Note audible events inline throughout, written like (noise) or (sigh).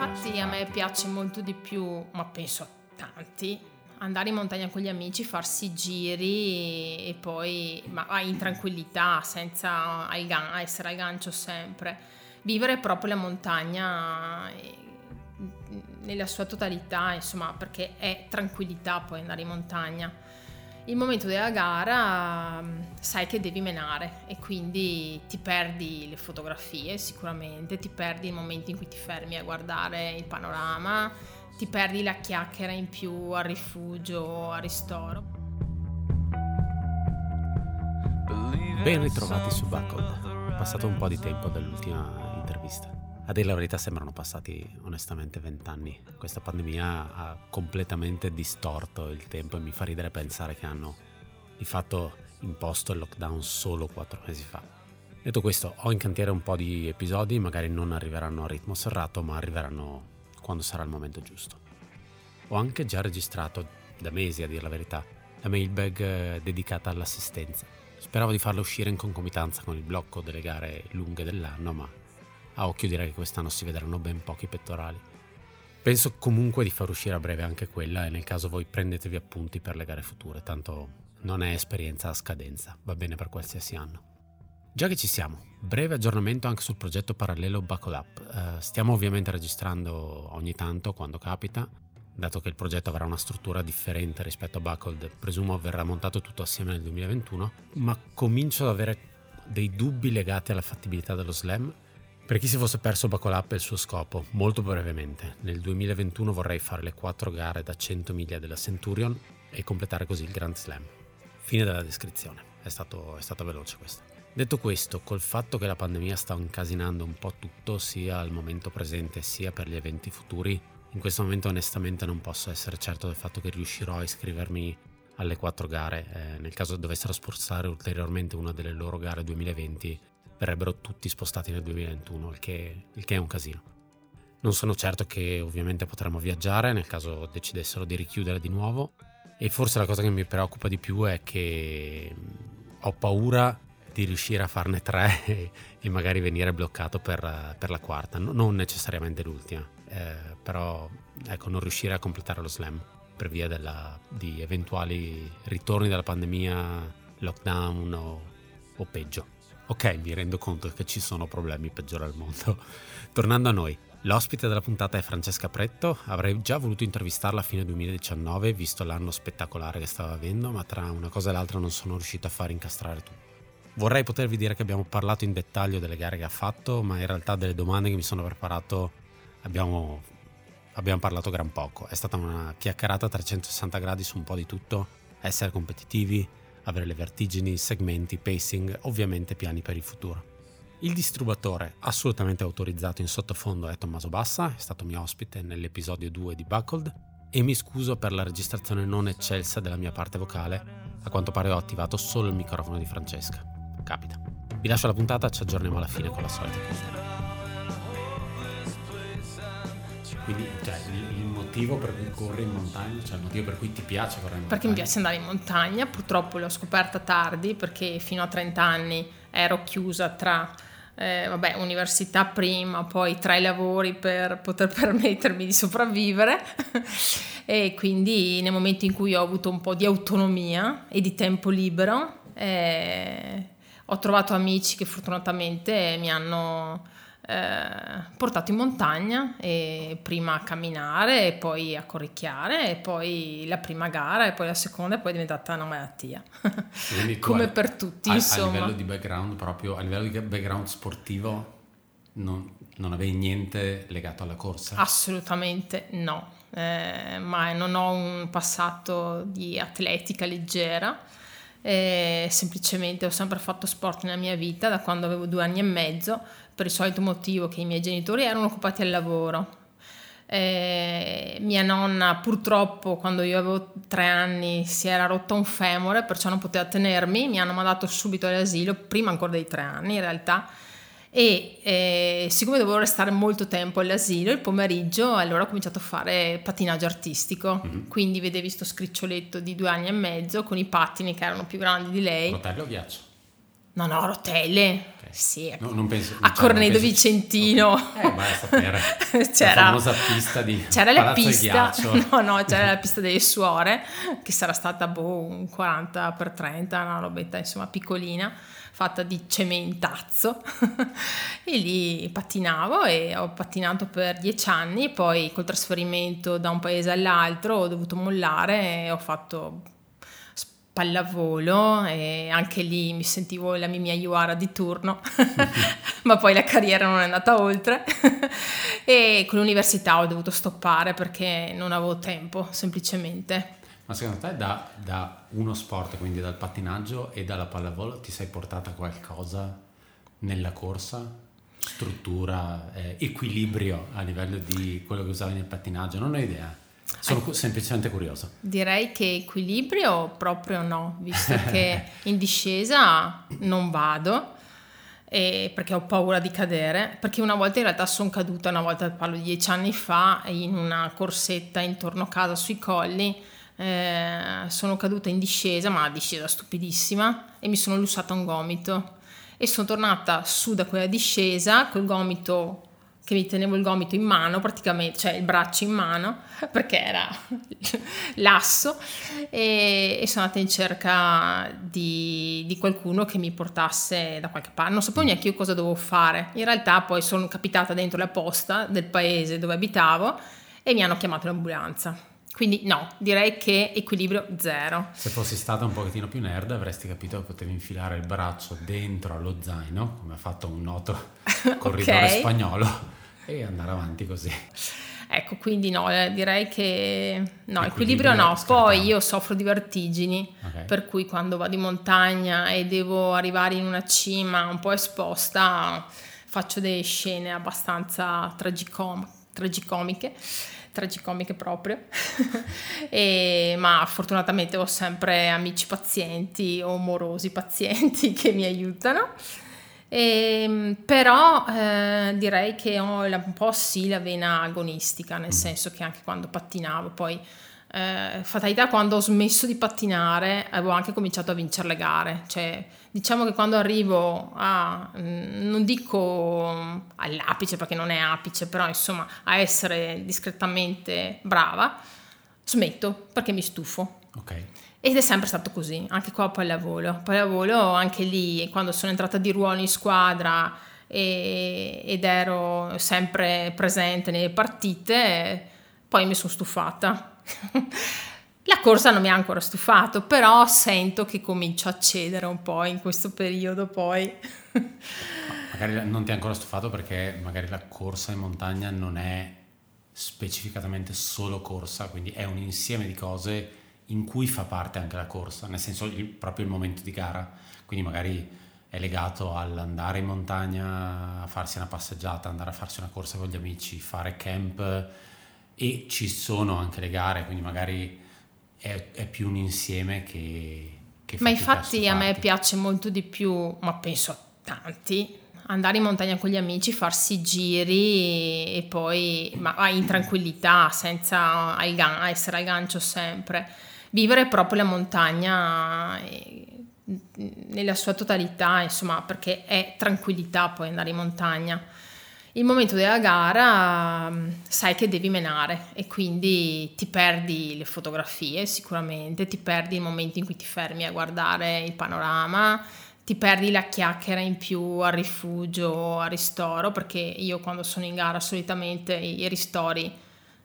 infatti a me piace molto di più, ma penso a tanti, andare in montagna con gli amici, farsi giri e poi ma in tranquillità, senza essere al gancio sempre. Vivere proprio la montagna nella sua totalità, insomma, perché è tranquillità poi andare in montagna. Il momento della gara sai che devi menare e quindi ti perdi le fotografie sicuramente, ti perdi i momenti in cui ti fermi a guardare il panorama, ti perdi la chiacchiera in più al rifugio, a ristoro. Ben ritrovati su Buckled. È passato un po' di tempo dall'ultima intervista. A dire la verità sembrano passati onestamente vent'anni. Questa pandemia ha completamente distorto il tempo e mi fa ridere pensare che hanno di fatto imposto il lockdown solo quattro mesi fa. Detto questo, ho in cantiere un po' di episodi, magari non arriveranno a ritmo serrato, ma arriveranno quando sarà il momento giusto. Ho anche già registrato, da mesi a dire la verità, la mailbag eh, dedicata all'assistenza. Speravo di farla uscire in concomitanza con il blocco delle gare lunghe dell'anno, ma a occhio direi che quest'anno si vedranno ben pochi pettorali. Penso comunque di far uscire a breve anche quella e nel caso voi prendetevi appunti per le gare future, tanto non è esperienza a scadenza, va bene per qualsiasi anno. Già che ci siamo, breve aggiornamento anche sul progetto parallelo Buckle Up. Uh, stiamo ovviamente registrando ogni tanto quando capita, dato che il progetto avrà una struttura differente rispetto a Buckled, presumo verrà montato tutto assieme nel 2021, ma comincio ad avere dei dubbi legati alla fattibilità dello slam. Per chi si fosse perso Up e il suo scopo, molto brevemente, nel 2021 vorrei fare le quattro gare da 100 miglia della Centurion e completare così il Grand Slam. Fine della descrizione, è, stato, è stata veloce questa. Detto questo, col fatto che la pandemia sta incasinando un po' tutto, sia al momento presente sia per gli eventi futuri, in questo momento onestamente non posso essere certo del fatto che riuscirò a iscrivermi alle quattro gare. Eh, nel caso dovessero spostare ulteriormente una delle loro gare 2020, verrebbero tutti spostati nel 2021, il che, il che è un casino. Non sono certo che ovviamente potremo viaggiare nel caso decidessero di richiudere di nuovo e forse la cosa che mi preoccupa di più è che ho paura di riuscire a farne tre (laughs) e, magari venire bloccato per, per, la quarta, no, non necessariamente l'ultima, eh, però ecco, non riuscire a completare lo slam per via della, di eventuali ritorni dalla pandemia, lockdown o, o peggio. Ok, mi rendo conto che ci sono problemi peggiori al mondo. (laughs) Tornando a noi, L'ospite della puntata è Francesca Pretto, avrei già voluto intervistarla a fine 2019 visto l'anno spettacolare che stava avendo, ma tra una cosa e l'altra non sono riuscito a far incastrare tutto. Vorrei potervi dire che abbiamo parlato in dettaglio delle gare che ha fatto, ma in realtà delle domande che mi sono preparato abbiamo, abbiamo parlato gran poco. È stata una chiacchierata a 360 gradi su un po' di tutto, essere competitivi, avere le vertigini, segmenti, pacing, ovviamente piani per il futuro. Il distributore assolutamente autorizzato in sottofondo è Tommaso Bassa, è stato mio ospite nell'episodio 2 di Buckled e mi scuso per la registrazione non eccelsa della mia parte vocale, a quanto pare ho attivato solo il microfono di Francesca capita. Vi lascio la puntata, ci aggiorniamo alla fine con la solita chiusura. Quindi cioè, motivo per cui corri in montagna, cioè il motivo per cui ti piace correre in montagna? Perché mi piace andare in montagna, purtroppo l'ho scoperta tardi perché fino a 30 anni ero chiusa tra eh, vabbè, università prima, poi tra i lavori per poter (laughs) permettermi di sopravvivere (laughs) e quindi nel momento in cui ho avuto un po' di autonomia e di tempo libero eh, ho trovato amici che fortunatamente mi hanno eh, portato in montagna e prima a camminare e poi a corricchiare e poi la prima gara e poi la seconda e poi è diventata una malattia. (laughs) Come hai, per tutti a, insomma. a livello di background proprio a livello di background sportivo non, non avevi niente legato alla corsa? assolutamente no. Eh, ma non ho un passato di atletica leggera. E semplicemente ho sempre fatto sport nella mia vita da quando avevo due anni e mezzo per il solito motivo che i miei genitori erano occupati al lavoro. E mia nonna purtroppo quando io avevo tre anni si era rotta un femore perciò non poteva tenermi, mi hanno mandato subito all'asilo prima ancora dei tre anni in realtà e eh, siccome dovevo restare molto tempo all'asilo il pomeriggio allora ho cominciato a fare patinaggio artistico mm-hmm. quindi vedevi questo scriccioletto di due anni e mezzo con i pattini che erano più grandi di lei Rotello o ghiaccio? No, no, rotelle. Sì, no, non penso, a Cornedo Vicentino. Okay. Eh, (laughs) c'era, la famosa pista di c'era la pista, (laughs) no, no, c'era la pista delle suore, che sarà stata boh, un 40 x 30, una robetta insomma piccolina, fatta di cementazzo. (laughs) e lì pattinavo e ho pattinato per dieci anni, poi col trasferimento da un paese all'altro ho dovuto mollare e ho fatto pallavolo e anche lì mi sentivo la mia Iuara di turno, (laughs) ma poi la carriera non è andata oltre (laughs) e con l'università ho dovuto stoppare perché non avevo tempo semplicemente. Ma secondo te da, da uno sport, quindi dal pattinaggio e dalla pallavolo, ti sei portata qualcosa nella corsa? Struttura, eh, equilibrio a livello di quello che usavi nel pattinaggio? Non ho idea. Sono ecco, semplicemente curioso. Direi che equilibrio proprio no, visto (laughs) che in discesa non vado perché ho paura di cadere, perché una volta in realtà sono caduta, una volta parlo di dieci anni fa, in una corsetta intorno a casa sui colli, eh, sono caduta in discesa, ma discesa stupidissima, e mi sono lussata un gomito. E sono tornata su da quella discesa col gomito che mi tenevo il gomito in mano, praticamente, cioè il braccio in mano, perché era (laughs) l'asso, e, e, sono andata in cerca di, di, qualcuno che mi portasse da qualche parte. Non sapevo neanche io cosa dovevo fare. In realtà poi sono capitata dentro la posta del paese dove abitavo e mi hanno chiamato l'ambulanza. Quindi no, direi che equilibrio zero. Se fossi stata un pochettino più nerd avresti capito che potevi infilare il braccio dentro allo zaino, come ha fatto un noto (laughs) corridore okay. spagnolo e andare avanti così. Ecco, quindi no, eh, direi che no, equilibrio, equilibrio no. Poi io soffro di vertigini, okay. per cui quando vado in montagna e devo arrivare in una cima un po' esposta, faccio delle scene abbastanza tragicom- tragicomiche tragicomiche proprio, (laughs) e, ma fortunatamente ho sempre amici pazienti o morosi pazienti (laughs) che mi aiutano. E, ehm, però eh, direi che ho un po' sì la vena agonistica, nel mm. senso che anche quando pattinavo, poi eh, fatalità quando ho smesso di pattinare avevo anche cominciato a vincere le gare, cioè diciamo che quando arrivo a, mm, non dico all'apice perché non è apice, però insomma a essere discretamente brava, smetto perché mi stufo. Ok. Ed è sempre stato così, anche qua a pallavolo. Pallavolo, anche lì, quando sono entrata di ruolo in squadra e, ed ero sempre presente nelle partite, poi mi sono stufata. (laughs) La corsa non mi ha ancora stufato, però sento che comincio a cedere un po' in questo periodo poi. (laughs) magari non ti ha ancora stufato perché magari la corsa in montagna non è specificatamente solo corsa, quindi è un insieme di cose in cui fa parte anche la corsa, nel senso il, proprio il momento di gara, quindi magari è legato all'andare in montagna, a farsi una passeggiata, andare a farsi una corsa con gli amici, fare camp e ci sono anche le gare, quindi magari è, è più un insieme che... che ma infatti a, me piace molto di più, ma penso a tanti, andare in montagna con gli amici, farsi giri e poi ma in tranquillità, senza essere al gancio sempre vivere proprio la montagna eh, nella sua totalità, insomma, perché è tranquillità poi andare in montagna. Il momento della gara mm, sai che devi menare e quindi ti perdi le fotografie sicuramente, ti perdi i momenti in cui ti fermi a guardare il panorama, ti perdi la chiacchiera in più al rifugio, al ristoro, perché io quando sono in gara solitamente i ristori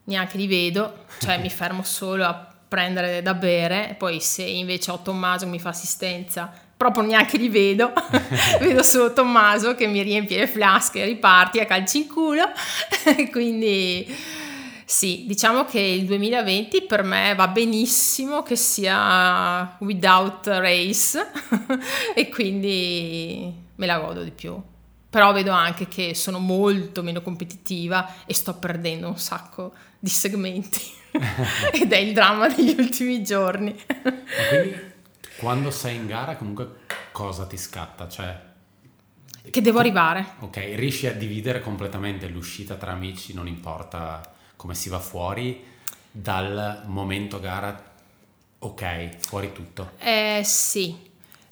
neanche li vedo, cioè mi (laughs) fermo solo a prendere da bere, poi se invece ho Tommaso mi fa assistenza, proprio neanche li vedo, (laughs) vedo solo Tommaso che mi riempie le flasche riparti a calci in culo, (laughs) quindi sì, diciamo che il 2020 per me va benissimo che sia without race. (laughs) E quindi me la godo di più. Però vedo anche che sono molto meno competitiva e sto perdendo un sacco di segmenti. (laughs) ed è il dramma degli ultimi giorni. Quindi quando sei in gara comunque cosa ti scatta? Cioè, che devo arrivare. Ok, riesci a dividere completamente l'uscita tra amici, non importa come si va fuori, dal momento gara, ok, fuori tutto. Eh sì,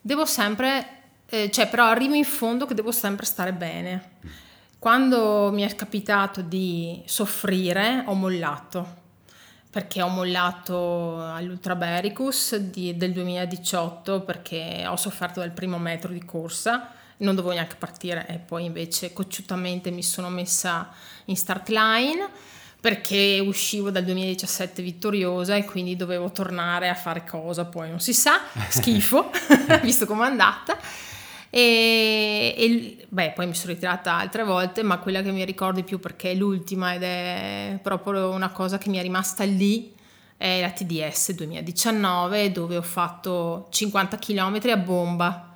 devo sempre eh, cioè però arrivo in fondo che devo sempre stare bene. Quando mi è capitato di soffrire ho mollato perché ho mollato all'Ultra Bericus di, del 2018 perché ho sofferto del primo metro di corsa, non dovevo neanche partire e poi invece cocciutamente mi sono messa in start line perché uscivo dal 2017 vittoriosa e quindi dovevo tornare a fare cosa, poi non si sa, (laughs) schifo, (laughs) visto com'è andata. E, e, beh, poi mi sono ritirata altre volte, ma quella che mi ricordo di più perché è l'ultima ed è proprio una cosa che mi è rimasta lì è la TDS 2019 dove ho fatto 50 km a bomba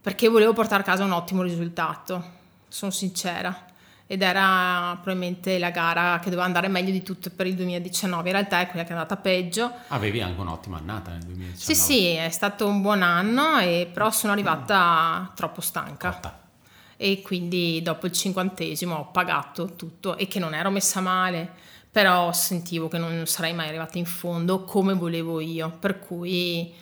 perché volevo portare a casa un ottimo risultato, sono sincera ed era probabilmente la gara che doveva andare meglio di tutte per il 2019. In realtà è quella che è andata peggio. Avevi anche un'ottima annata nel 2019. Sì, sì, è stato un buon anno, e, però sono arrivata troppo stanca. Cotta. E quindi dopo il cinquantesimo ho pagato tutto e che non ero messa male, però sentivo che non sarei mai arrivata in fondo come volevo io, per cui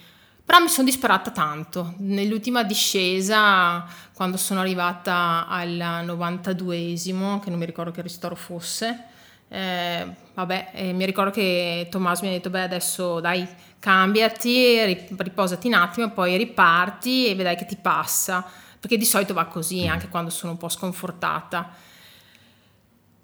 però mi sono disperata tanto. Nell'ultima discesa, quando sono arrivata al 92esimo, che non mi ricordo che ristoro fosse, eh, vabbè, eh, mi ricordo che Tommaso mi ha detto, beh adesso dai, cambiati, riposati un attimo, poi riparti e vedrai che ti passa, perché di solito va così, anche quando sono un po' sconfortata.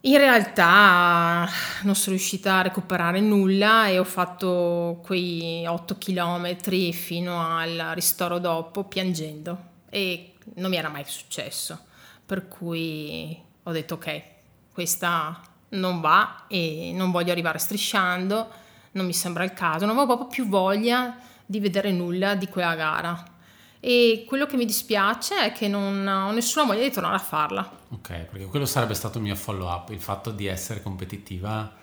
In realtà non sono riuscita a recuperare nulla e ho fatto quei 8 km fino al ristoro dopo piangendo e non mi era mai successo. Per cui ho detto ok, questa non va e non voglio arrivare strisciando, non mi sembra il caso, non avevo proprio più voglia di vedere nulla di quella gara e quello che mi dispiace è che non ho nessuna voglia di tornare a farla. Ok, perché quello sarebbe stato il mio follow up, il fatto di essere competitiva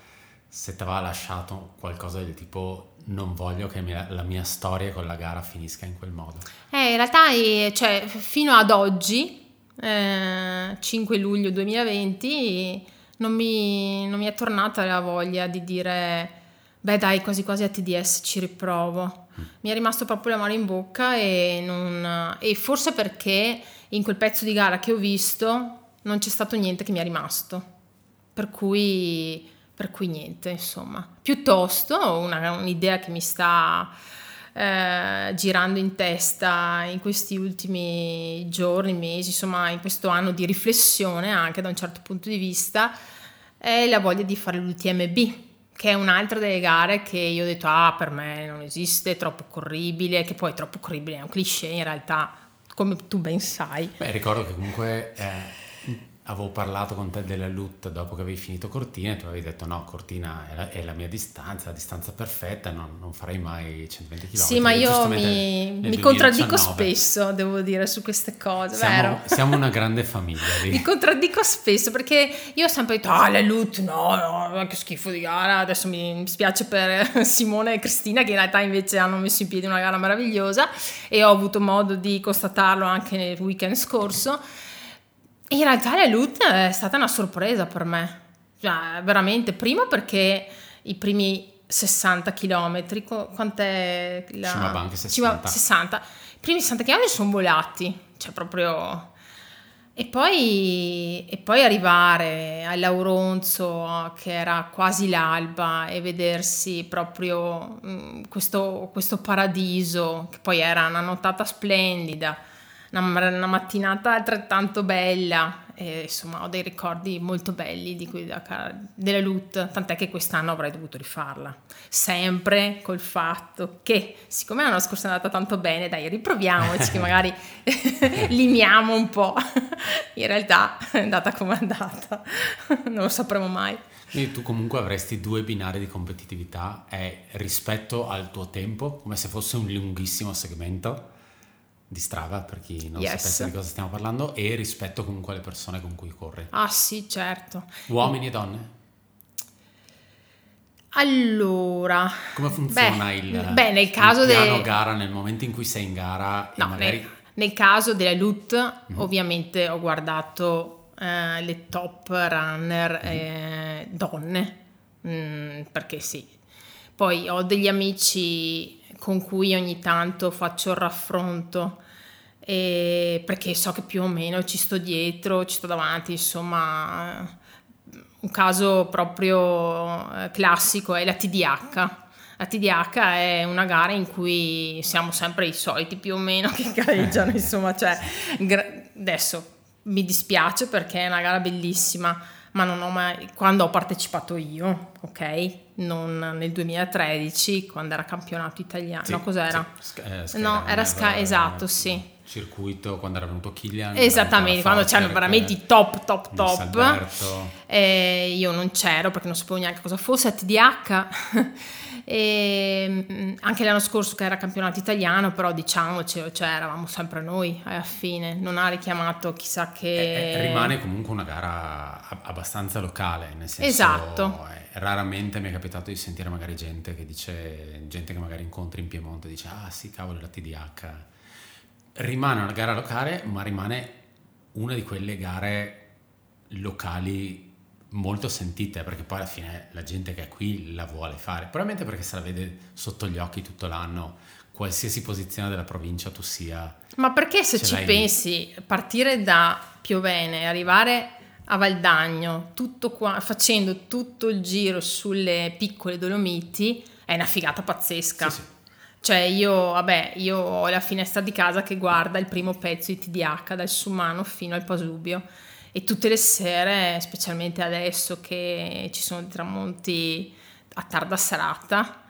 se ti aveva lasciato qualcosa del tipo non voglio che la mia storia con la gara finisca in quel modo. Eh, in realtà eh, cioè, fino ad oggi, eh, 5 luglio 2020, non mi, non mi è tornata la voglia di dire beh dai quasi quasi a TDS ci riprovo mi è rimasto proprio la mano in bocca e, non, e forse perché in quel pezzo di gara che ho visto non c'è stato niente che mi è rimasto, per cui, per cui niente, insomma. Piuttosto una, un'idea che mi sta eh, girando in testa in questi ultimi giorni, mesi, insomma in questo anno di riflessione anche da un certo punto di vista, è la voglia di fare l'UTMB che è un'altra delle gare che io ho detto ah per me non esiste, è troppo corribile, che poi è troppo corribile, è un cliché in realtà, come tu ben sai. Beh, ricordo che comunque eh, avevo parlato con te della LUT dopo che avevi finito Cortina e tu avevi detto no, Cortina è la, è la mia distanza, la distanza perfetta, non, non, farei mai 120 km. Sì, ma io mi, mi contraddico spesso, devo dire, su queste cose, siamo, vero? Siamo una grande famiglia. (laughs) Mi contraddico spesso perché io ho sempre detto, ah, la LUT, no, no, che schifo di gara, adesso mi, mi spiace per (laughs) Simone e Cristina che in realtà invece hanno messo in piedi una gara meravigliosa e ho avuto modo di constatarlo anche nel weekend scorso in realtà la LUT è stata una sorpresa per me, cioè, veramente, prima perché i primi 60 km, quant'è la... Cima Banca 60. 60. I primi 60 km sono volati, cioè proprio... E poi, e poi arrivare all'Auronzo, che era quasi l'alba, e vedersi proprio mm, questo, questo paradiso, che poi era una nottata splendida, una, una mattinata altrettanto bella. E, insomma, ho dei ricordi molto belli di cui, della LUT, tant'è che quest'anno avrei dovuto rifarla. Sempre col fatto che, siccome l'anno scorso è andata tanto bene, dai, riproviamoci, che magari (laughs) limiamo un po'. In realtà è andata come è andata, non lo sapremo mai. Quindi tu comunque avresti due binari di competitività e rispetto al tuo tempo, come se fosse un lunghissimo segmento di Strava per chi non yes. sapesse di cosa stiamo parlando e rispetto comunque alle persone con cui corri. Ah sì, certo. Uomini e donne? Allora, come funziona beh, il, beh, nel caso il piano de... gara nel momento in cui sei in gara no, magari... nel, nel, caso della LUT mm-hmm. ovviamente ho guardato eh, le top runner eh, donne mm, perché sì. Poi ho degli amici con cui ogni tanto faccio il raffronto perché so che più o meno ci sto dietro, ci sto davanti, insomma, un caso proprio eh, classico è la TDH. La TDH è una gara in cui siamo sempre i soliti più o meno (laughs) che gareggiano, insomma, cioè, adesso mi dispiace perché è una gara bellissima, ma non ho mai, quando ho partecipato io, ok? Non nel 2013, quando era campionato italiano, sì, no cos'era? Sì, eh, no, era Sky, esatto, sì circuito quando era venuto Killian. Esattamente, quando c'erano veramente i top, top, top. Eh, io non c'ero perché non sapevo neanche cosa fosse, TDH. E mm, anche l'anno scorso che era campionato italiano, però diciamocelo, cioè eravamo sempre noi alla fine, non ha richiamato chissà che... Eh, eh, rimane comunque una gara abbastanza locale, nel senso... Esatto. Eh, raramente mi è capitato di sentire magari gente che dice, gente che magari incontri in Piemonte dice, ah sì, cavolo, la TDH rimane una gara locale, ma rimane una di quelle gare locali molto sentite, perché poi alla fine la gente che è qui la vuole fare, probabilmente perché se la vede sotto gli occhi tutto l'anno, qualsiasi posizione della provincia tu sia. Ma perché se ci pensi, partire da Piovene, arrivare a Valdagno, tutto qua, facendo tutto il giro sulle piccole Dolomiti, è una figata pazzesca. Sì, sì. Cioè io, vabbè, io ho la finestra di casa che guarda il primo pezzo di TDH dal Sumano fino al Pasubio e tutte le sere, specialmente adesso che ci sono i tramonti a tarda serata,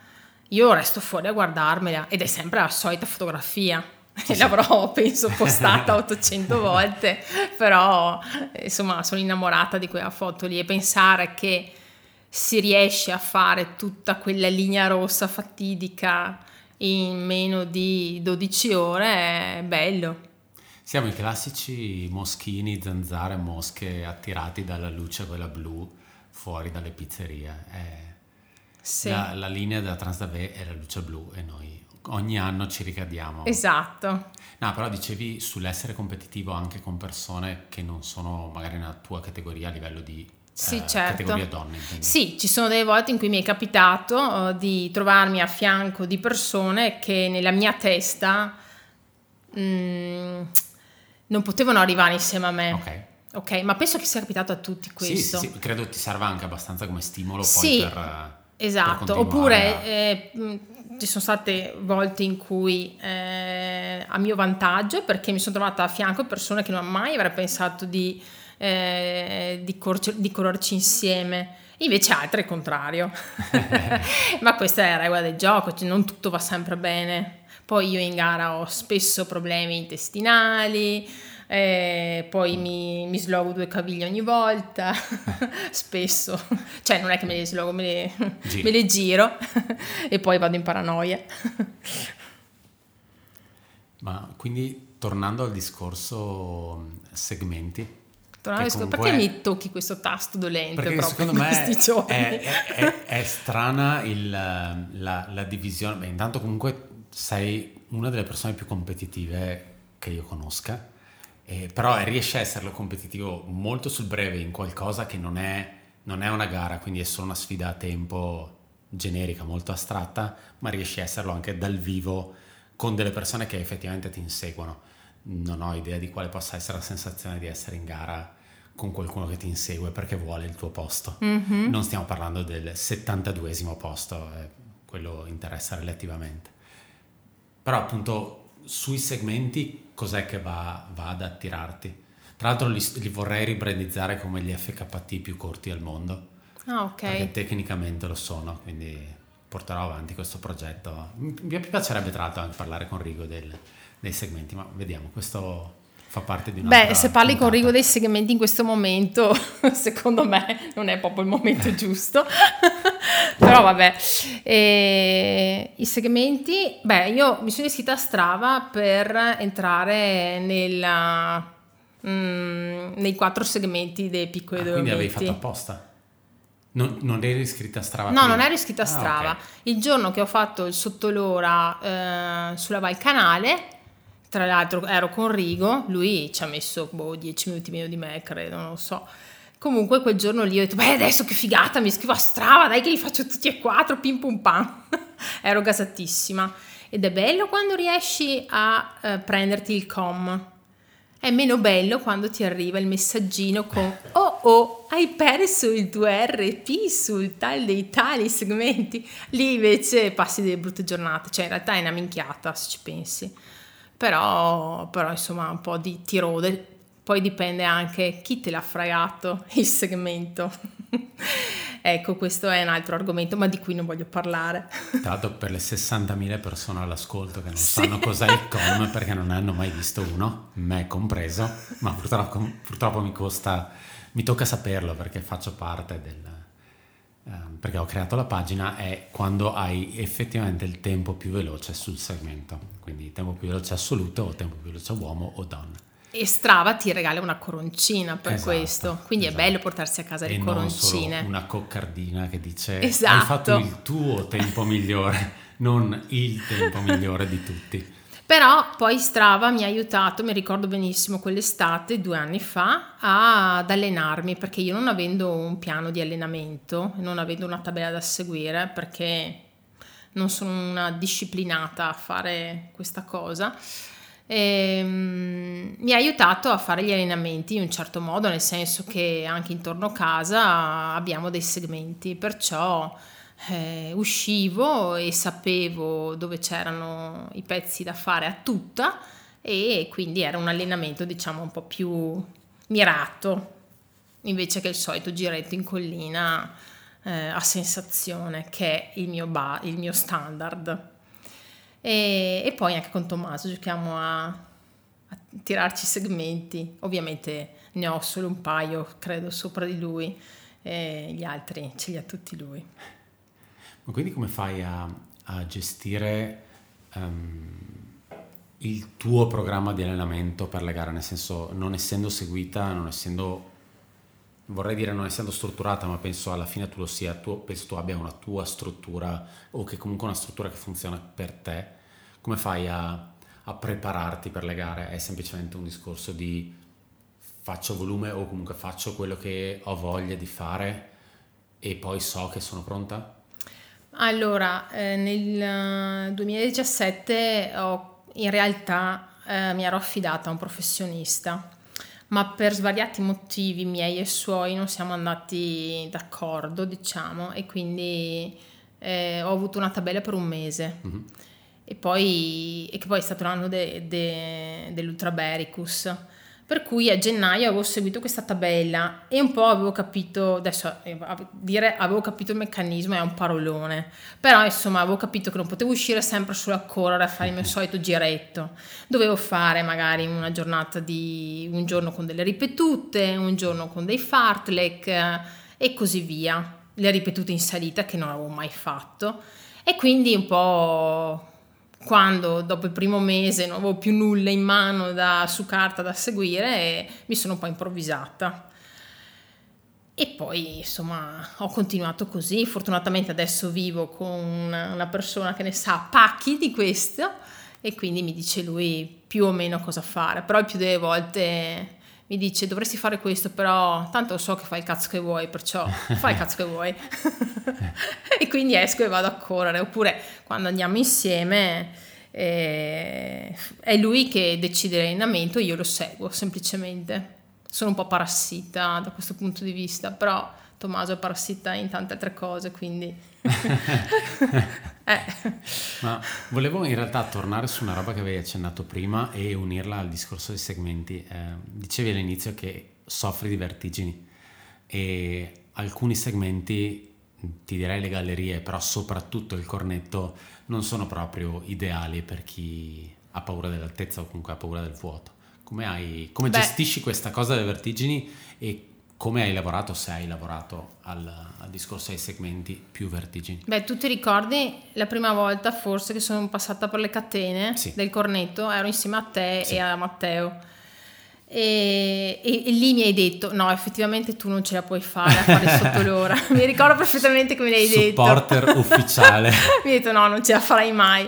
io resto fuori a guardarmela ed è sempre la solita fotografia. Sì, L'avrò, penso, postata 800 (laughs) volte, però insomma sono innamorata di quella foto lì e pensare che si riesce a fare tutta quella linea rossa fatidica in meno di 12 ore è bello. Siamo i classici moschini, zanzare, mosche attirati dalla luce quella blu fuori dalle pizzerie. Sì. La, la, linea della Transdave è la luce blu e noi ogni anno ci ricadiamo. Esatto. No, però dicevi sull'essere competitivo anche con persone che non sono magari nella tua categoria a livello di sì, eh, certo. categoria donne. Quindi. Sì, ci sono delle volte in cui mi è capitato uh, di trovarmi a fianco di persone che nella mia testa mh, mm, non potevano arrivare insieme a me. Ok. Ok, ma penso che sia capitato a tutti questo. Sì, sì, credo ti serva anche abbastanza come stimolo sì, per... Esatto, per oppure eh, ci sono state volte in cui eh, a mio vantaggio perché mi sono trovata a fianco persone che non mai avrei pensato di eh, di, cor- di colorci insieme. Invece altre è il contrario. (laughs) (laughs) Ma questa è la regola del gioco, cioè non tutto va sempre bene. Poi io in gara ho spesso problemi intestinali, eh, poi mi, mi, slogo due caviglie ogni volta, (laughs) spesso, cioè non è che me le slogo, me le, me le giro (laughs) e poi vado in paranoia. Ma quindi tornando al discorso segmenti. Perché mi tocchi questo tasto dolente Perché secondo me è, è, è, strana il, la, la, divisione. Beh, intanto comunque sei una delle persone più competitive che io conosca, eh, però riesci a esserlo competitivo molto sul breve in qualcosa che non è, non è una gara, quindi è solo una sfida a tempo generica, molto astratta, ma riesci a esserlo anche dal vivo con delle persone che effettivamente ti inseguono. Non ho idea di quale possa essere la sensazione di essere in gara con qualcuno che ti insegue perché vuole il tuo posto. Mm-hmm. Non stiamo parlando del 72esimo posto, eh, quello interessa relativamente. Però appunto sui segmenti cos'è che va, va ad attirarti? Tra l'altro li, li, vorrei ribrandizzare come gli FKT più corti al mondo. Ah, ok. Perché tecnicamente lo sono, quindi porterò avanti questo progetto. Mi piacerebbe tra l'altro anche parlare con Rigo del, dei segmenti, ma vediamo, questo fa parte di una Beh, se parli puntata. con Rigo dei segmenti in questo momento, (laughs) secondo me non è proprio il momento (laughs) giusto. (laughs) Però vabbè, e, i segmenti, beh, io mi sono iscritta a Strava per entrare nella, mm, nei quattro segmenti dei piccoli ah, Quindi avevi fatto apposta? Non, non, eri iscritta a Strava? No, prima. non ero iscritta a ah, Strava. Ah, okay. Il giorno che ho fatto il sottolora eh, sulla Val Canale tra l'altro ero con Rigo, lui ci ha messo boh, 10 minuti meno di me, credo, non lo so. Comunque quel giorno lì ho detto, beh adesso che figata, mi iscrivo a Strava, dai che li faccio tutti e quattro, pim pum pam. (laughs) Ero gasatissima. ed è bello quando riesci a eh, prenderti il com. È meno bello quando ti arriva il messaggino con Oh oh, hai perso il tuo RP sul tal dei tali segmenti. Lì invece passi delle brutte giornate, cioè in realtà è una minchiata se ci pensi. Però, però insomma un po' di tirode. Poi dipende anche chi te l'ha fregato (laughs) il segmento. (laughs) ecco, questo è un altro argomento, ma di cui non voglio parlare. (laughs) Tra l'altro per le 60.000 persone all'ascolto che non sì. sanno cos'è il com perché non ne hanno mai visto uno, me compreso, ma purtroppo, purtroppo mi costa, mi tocca saperlo perché faccio parte del... Uh, perché ho creato la pagina è quando hai effettivamente il tempo più veloce sul segmento, quindi tempo più veloce assoluto o tempo più veloce uomo o donna e Strava ti regala una coroncina per esatto, questo, quindi esatto. è bello portarsi a casa e le coroncine. una coccardina che dice esatto. hai fatto il tuo tempo migliore, non il tempo migliore di tutti. Però poi Strava mi ha aiutato, mi ricordo benissimo quell'estate, due anni fa, ad allenarmi, perché io non avendo un piano di allenamento, non avendo una tabella da seguire, perché non sono una disciplinata a fare questa cosa, e, um, mi ha aiutato a fare gli allenamenti in un certo modo, nel senso che anche intorno a casa abbiamo dei segmenti, perciò eh, uscivo e sapevo dove c'erano i pezzi da fare a tutta e quindi era un allenamento diciamo un po' più mirato invece che il solito giretto in collina eh, a sensazione che è il mio, ba- il mio standard. E, e poi anche con Tommaso giochiamo a, a tirarci segmenti. Ovviamente ne ho solo un paio, credo, sopra di lui, e gli altri ce li ha tutti lui. Ma quindi come fai a, a gestire um, il tuo programma di allenamento per le gare? Nel senso, non essendo seguita, non essendo, vorrei dire non essendo strutturata, ma penso alla fine tu lo sia, tu, penso tu abbia una tua struttura o che comunque una struttura che funziona per te come fai a, a prepararti per le gare? È semplicemente un discorso di faccio volume o comunque faccio quello che ho voglia di fare e poi so che sono pronta? Allora, eh, nel 2017 ho, in realtà eh, mi ero affidata a un professionista, ma per svariati motivi miei e suoi non siamo andati d'accordo, diciamo, e quindi eh, ho avuto una tabella per un mese. Mm-hmm e poi, e che poi è stato l'anno de, de, dell'Ultra Bericus. Per cui a gennaio avevo seguito questa tabella e un po' avevo capito, adesso eh, dire avevo capito il meccanismo è un parolone, però insomma avevo capito che non potevo uscire sempre solo a correre a fare il mio (laughs) solito giretto, dovevo fare magari una giornata di un giorno con delle ripetute, un giorno con dei fartlek eh, e così via, le ripetute in salita che non avevo mai fatto. E quindi un po' quando dopo il primo mese non avevo più nulla in mano da, su carta da seguire mi sono un po' improvvisata. E poi insomma ho continuato così, fortunatamente adesso vivo con una persona che ne sa pacchi di questo e quindi mi dice lui più o meno cosa fare, però il più delle volte mi dice dovresti fare questo, però tanto so che fai il cazzo che vuoi, perciò (laughs) fai il cazzo che vuoi. (laughs) e quindi esco e vado a correre, oppure quando andiamo insieme eh, è lui che decide l'allenamento, io lo seguo semplicemente. Sono un po' parassita da questo punto di vista, però Tommaso è parassita in tante altre cose, quindi... (laughs) eh. Ma volevo in realtà tornare su una roba che avevi accennato prima e unirla al discorso dei segmenti. Eh, dicevi all'inizio che soffri di vertigini e alcuni segmenti, ti direi le gallerie, però soprattutto il cornetto, non sono proprio ideali per chi ha paura dell'altezza o comunque ha paura del vuoto. Come, hai, come gestisci questa cosa delle vertigini e come hai lavorato, se hai lavorato al, al, discorso ai segmenti più vertigini? Beh, tu ti ricordi la prima volta forse che sono passata per le catene sì. del cornetto, ero insieme a te sì. e a Matteo. E, e, e, lì mi hai detto: No, effettivamente tu non ce la puoi fare a fare (laughs) sotto l'ora. mi ricordo perfettamente come l'hai detto. Supporter ufficiale. (laughs) mi hai detto: No, non ce la farai mai.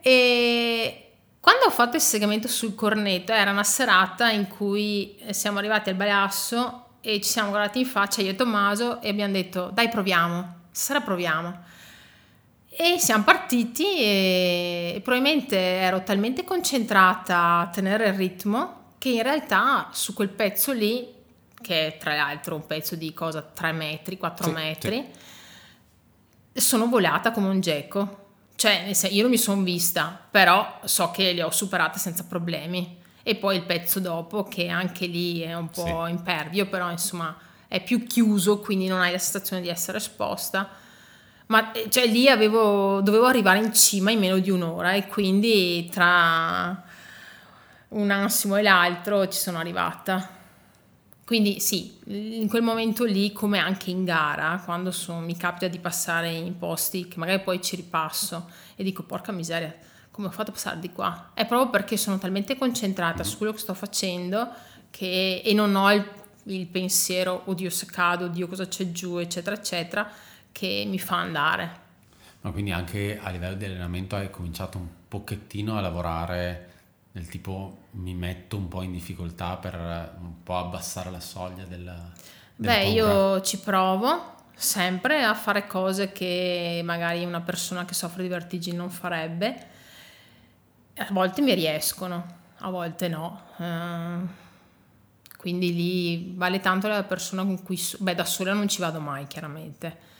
E quando ho fatto il segmento sul cornetto, era una serata in cui siamo arrivati al Balasso e ci siamo guardati in faccia io e Tommaso e abbiamo detto dai proviamo, stasera proviamo. E siamo partiti e probabilmente ero talmente concentrata a tenere il ritmo che in realtà su quel pezzo lì, che è tra l'altro un pezzo di cosa 3 metri, 4 sì, metri, sì. sono volata come un geco. Cioè, io non mi sono vista, però so che le ho superate senza problemi. E poi il pezzo dopo, che anche lì è un po' sì. impervio, però insomma è più chiuso, quindi non hai la sensazione di essere esposta ma eh, cioè, lì avevo, dovevo arrivare in cima in meno di un'ora e quindi tra un ansimo e l'altro ci sono arrivata. Quindi sì, in quel momento lì, come anche in gara, quando so, mi capita di passare in posti che magari poi ci ripasso e dico porca miseria, come ho fatto a passare di qua? È proprio perché sono talmente concentrata su quello che sto facendo che, e non ho il, il pensiero, oddio se cado, oddio cosa c'è giù, eccetera, eccetera, che mi fa andare. Ma quindi anche a livello di allenamento hai cominciato un pochettino a lavorare del tipo mi metto un po' in difficoltà per un po' abbassare la soglia del... Beh, io ci provo sempre a fare cose che magari una persona che soffre di vertigini non farebbe. A volte mi riescono, a volte no. Uh, quindi lì vale tanto la persona con cui... Beh, da sola non ci vado mai, chiaramente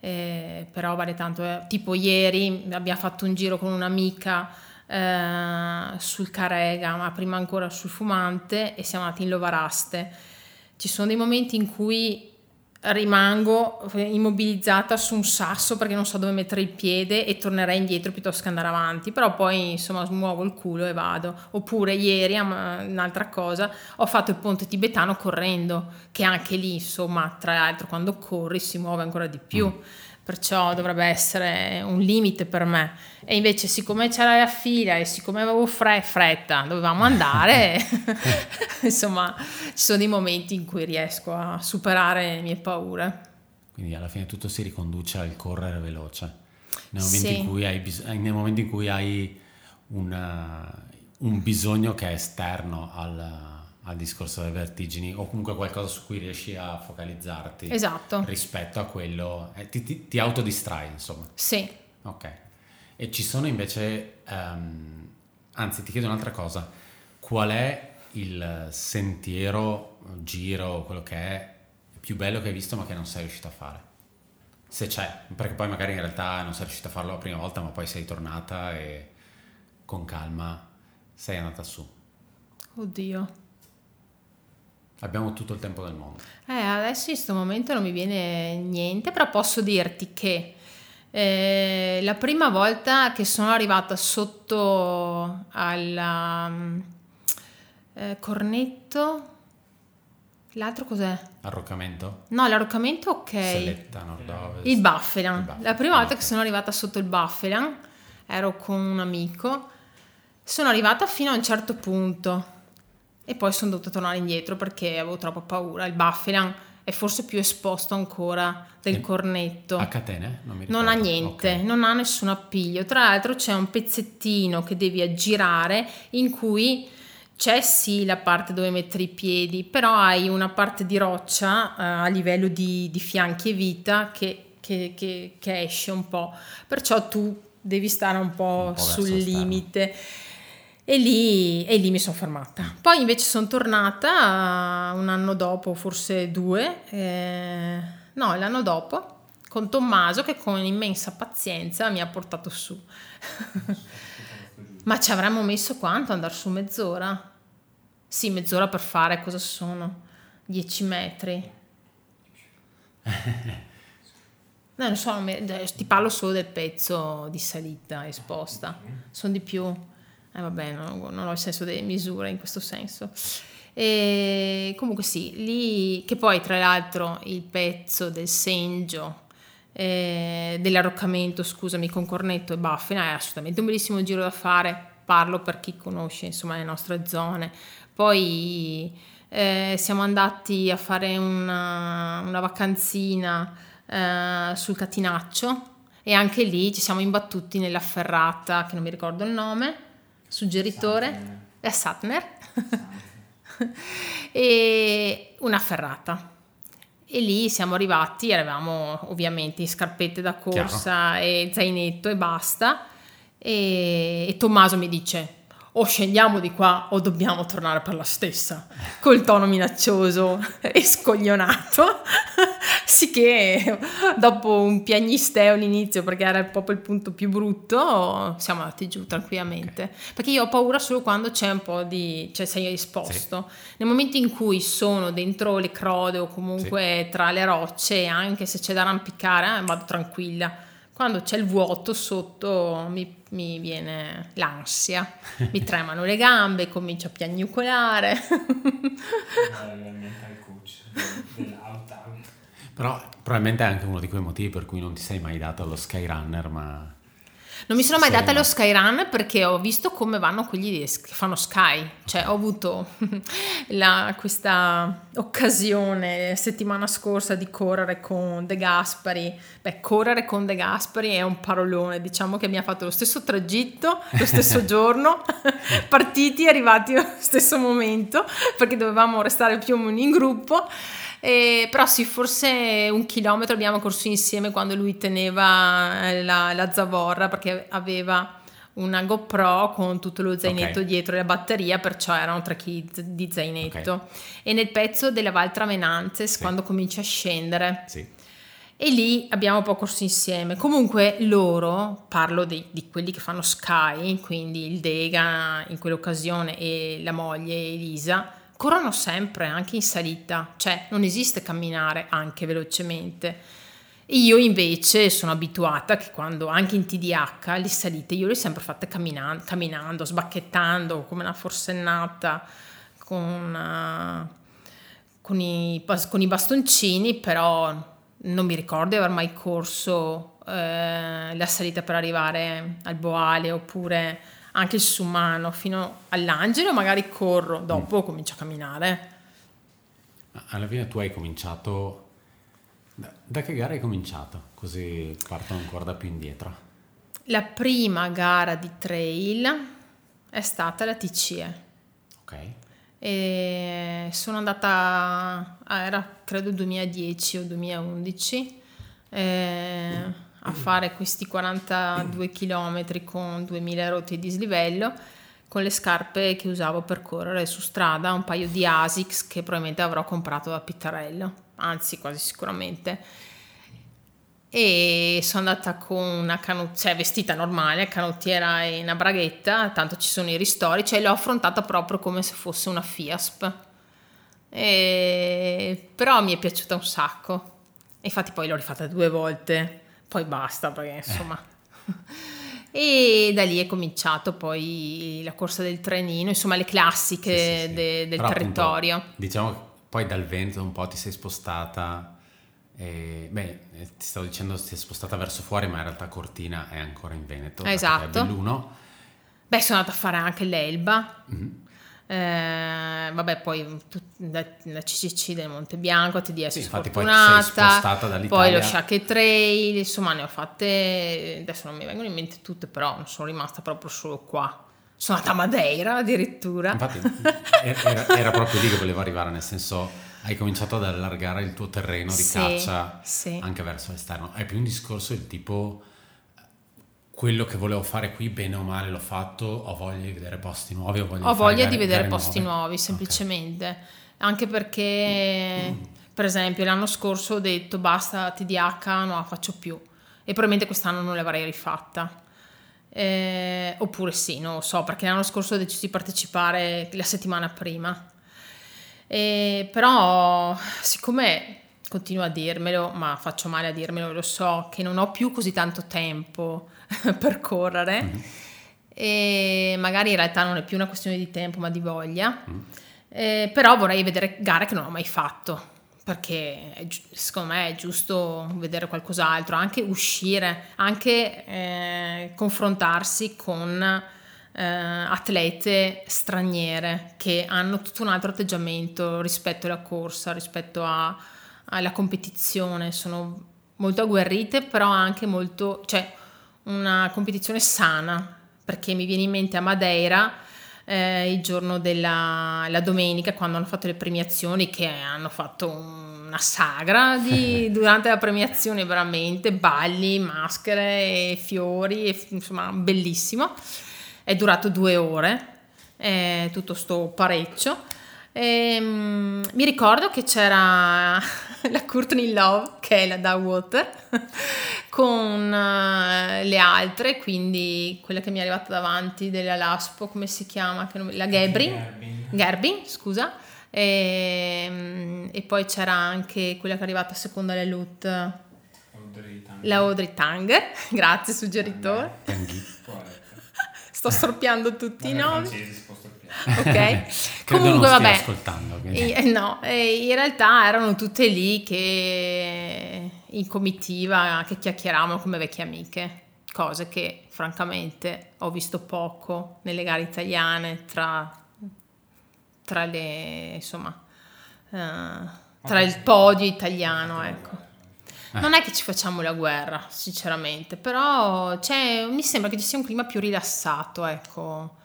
eh, però vale tanto. Eh. Tipo ieri abbiamo fatto un giro con un'amica eh, sul Carega, ma prima ancora sul Fumante e siamo andati in Lovaraste. Ci sono dei momenti in cui rimango immobilizzata su un sasso perché non so dove mettere il piede e tornerei indietro piuttosto che andare avanti, però poi insomma smuovo il culo e vado. Oppure ieri, un'altra cosa, ho fatto il ponte tibetano correndo, che anche lì insomma tra l'altro quando corri si muove ancora di più. Mm perciò dovrebbe essere un limite per me. E invece, siccome c'era la fila e siccome avevo fre- fretta, dovevamo andare, (laughs) (laughs) insomma, ci sono dei momenti in cui riesco a superare le mie paure. Quindi alla fine tutto si riconduce al correre veloce. Nel momento sì. in cui hai, bis- nel momento in cui hai una, un bisogno che è esterno al al discorso delle vertigini o comunque qualcosa su cui riesci a focalizzarti esatto. rispetto a quello eh, ti, ti, ti, autodistrai insomma. Sì. Ok. E ci sono invece um, anzi ti chiedo un'altra cosa. Qual è il sentiero giro quello che è più bello che hai visto ma che non sei riuscito a fare? Se c'è perché poi magari in realtà non sei riuscito a farlo la prima volta ma poi sei tornata e con calma sei andata su. Oddio Abbiamo tutto il tempo del mondo. Eh, adesso in questo momento non mi viene niente, però posso dirti che eh, la prima volta che sono arrivata sotto al um, eh, cornetto, l'altro cos'è? Arroccamento? No, l'arroccamento ok. Seletta, nord-ovest. Il Buffalan. La prima volta che sono arrivata sotto il Buffalan, ero con un amico, sono arrivata fino a un certo punto e poi sono dovuta tornare indietro perché avevo troppa paura. Il Buffalan è forse più esposto ancora del e cornetto. A catene? Non, non ha niente, okay. non ha nessun appiglio. Tra l'altro c'è un pezzettino che devi aggirare in cui c'è sì la parte dove mettere i piedi, però hai una parte di roccia uh, a livello di, di, fianchi e vita che, che, che, che, esce un po'. Perciò tu devi stare un po', un po sul limite. Esterno e lì, e lì mi sono fermata. Poi invece sono tornata un anno dopo, forse due, eh, no, l'anno dopo, con Tommaso che con immensa pazienza mi ha portato su. (laughs) Ma ci avremmo messo quanto? Andare su mezz'ora? Sì, mezz'ora per fare cosa sono? 10 metri. No, (laughs) non so, ti parlo solo del pezzo di salita esposta, sono di più eh, vabbè, non, non ho il senso delle misure in questo senso. E comunque sì, lì che poi tra l'altro il pezzo del Sengio eh, dell'arroccamento, scusami, con cornetto e baffina è assolutamente un bellissimo giro da fare, parlo per chi conosce insomma le nostre zone. Poi eh, siamo andati a fare una, una vacanzina eh, sul Catinaccio e anche lì ci siamo imbattuti nella ferrata, che non mi ricordo il nome, suggeritore è Satner (laughs) e una ferrata E lì siamo arrivati, eravamo ovviamente in scarpette da corsa Chiaro. e zainetto e basta. E, e Tommaso mi dice: o scendiamo di qua o dobbiamo tornare per la stessa, col tono minaccioso e scoglionato. (laughs) Sicché dopo un piagnisteo all'inizio, perché era proprio il punto più brutto, siamo andati giù tranquillamente. Okay. Perché io ho paura solo quando c'è un po' di... cioè sei esposto. Sì. Nel momento in cui sono dentro le crode o comunque sì. tra le rocce, anche se c'è da arrampicare, eh, vado tranquilla quando c'è il vuoto sotto mi, mi viene l'ansia, mi (laughs) tremano le gambe, comincio a piagnucolare. Però probabilmente è anche uno di quei motivi per cui non ti sei mai dato allo Skyrunner, ma non mi sono mai data lo Skyrun perché ho visto come vanno quelli che fanno Sky, cioè ho avuto (laughs) la, questa occasione settimana scorsa di correre con De Gaspari. Beh, correre con De Gaspari è un parolone, diciamo che mi ha fatto lo stesso tragitto, lo stesso (laughs) giorno, (laughs) partiti e arrivati allo stesso momento perché dovevamo restare più o meno in gruppo. Eh, però sì, forse un chilometro abbiamo corso insieme quando lui teneva eh, la, la zavorra perché aveva una GoPro con tutto lo zainetto okay. dietro e la batteria, perciò erano 3 kg di zainetto. Okay. E nel pezzo della Val Tramenanzes, sì. quando comincia a scendere, sì. e lì abbiamo un po' corso insieme. Comunque loro, parlo di, di, quelli che fanno Sky, quindi il Dega in quell'occasione e la moglie Elisa, corrono sempre, anche in salita, cioè non esiste camminare anche velocemente. Io invece sono abituata che quando anche in TDH le salite io le ho sempre fatte camminando, camminando sbacchettando come una forsennata con, uh, con, i, con, i, bastoncini, però non mi ricordo di aver mai corso eh, la salita per arrivare al Boale oppure anche il sumano fino all'angelo, magari corro, dopo mm. comincio a camminare. Alla fine tu hai cominciato... Da, da che gara hai cominciato? Così parto ancora da più indietro. La prima gara di trail è stata la TCE. Ok. E sono andata, era credo 2010 o 2011. Eh, a fare questi 42 km con 2000 rotte di dislivello con le scarpe che usavo per correre su strada, un paio di Asics che probabilmente avrò comprato da Pittarello, anzi quasi sicuramente. E sono andata con una canottiera, cioè vestita normale, canottiera e una braghetta, tanto ci sono i ristori, cioè l'ho affrontata proprio come se fosse una Fiasp. E... Però mi è piaciuta un sacco. Infatti poi l'ho rifatta due volte poi basta perché insomma... (laughs) E da lì è cominciato poi la corsa del trenino, insomma le classiche sì, sì, sì. De, del Però territorio. Appunto, diciamo che poi dal Veneto un po' ti sei spostata, e, beh, ti stavo dicendo ti sei spostata verso fuori, ma in realtà Cortina è ancora in Veneto. Esatto. È Belluno. Beh, sono andata a fare anche l'Elba. Mm-hmm. Eh, vabbè, poi la, la CCC del Monte Bianco, TDS sì, sfortunata, poi, poi lo Shake Trail, insomma ne ho fatte, adesso non mi vengono in mente tutte, però sono rimasta proprio solo qua. Sono andata a Madeira addirittura. Infatti (laughs) era, era proprio lì che volevo arrivare, nel senso hai cominciato ad allargare il tuo terreno di sì, caccia sì. anche verso l'esterno. È più un discorso del tipo quello che volevo fare qui, bene o male, l'ho fatto, ho voglia di vedere posti nuovi. Ho voglia, ho di, voglia di vedere posti nuove. nuovi, semplicemente. Okay. Anche perché, mm. per esempio, l'anno scorso ho detto basta TDH, non la faccio più. E probabilmente quest'anno non l'avrei rifatta. Eh, oppure sì, non lo so, perché l'anno scorso ho deciso di partecipare la settimana prima. Eh, però, siccome continuo a dirmelo, ma faccio male a dirmelo, lo so, che non ho più così tanto tempo (laughs) per correre mm-hmm. e magari in realtà non è più una questione di tempo ma di voglia, mm. eh, però vorrei vedere gare che non ho mai fatto perché secondo me è giusto vedere qualcos'altro, anche uscire, anche eh, confrontarsi con eh, atlete straniere che hanno tutto un altro atteggiamento rispetto alla corsa, rispetto a, alla competizione, sono molto agguerrite, però anche molto, cioè una competizione sana, perché mi viene in mente a Madeira eh, il giorno della domenica, quando hanno fatto le premiazioni, che hanno fatto un una sagra di, (laughs) durante la premiazione, veramente, balli, maschere, fiori, e, insomma, bellissimo. È durato due ore, eh, tutto sto parecchio. E, um, mi ricordo che c'era (laughs) la Courtney Love, che è la da Water, (laughs) con uh, le altre, quindi quella che mi è arrivata davanti della Laspo, come si chiama? La Gabri, Gerbin, scusa, e, e, poi c'era anche quella che è arrivata seconda alle Lut, la Audrey Tanger, (laughs) grazie suggeritore. Sto storpiando tutti i nomi ok? (laughs) Comunque vabbè, ascoltando, eh, no, eh, in realtà erano tutte lì che in comitiva che chiacchieravano come vecchie amiche, cose che francamente ho visto poco nelle gare italiane tra, tra le insomma uh, tra il podio italiano, ecco. Non è che ci facciamo la guerra, sinceramente, però mi sembra che ci sia un clima più rilassato, ecco.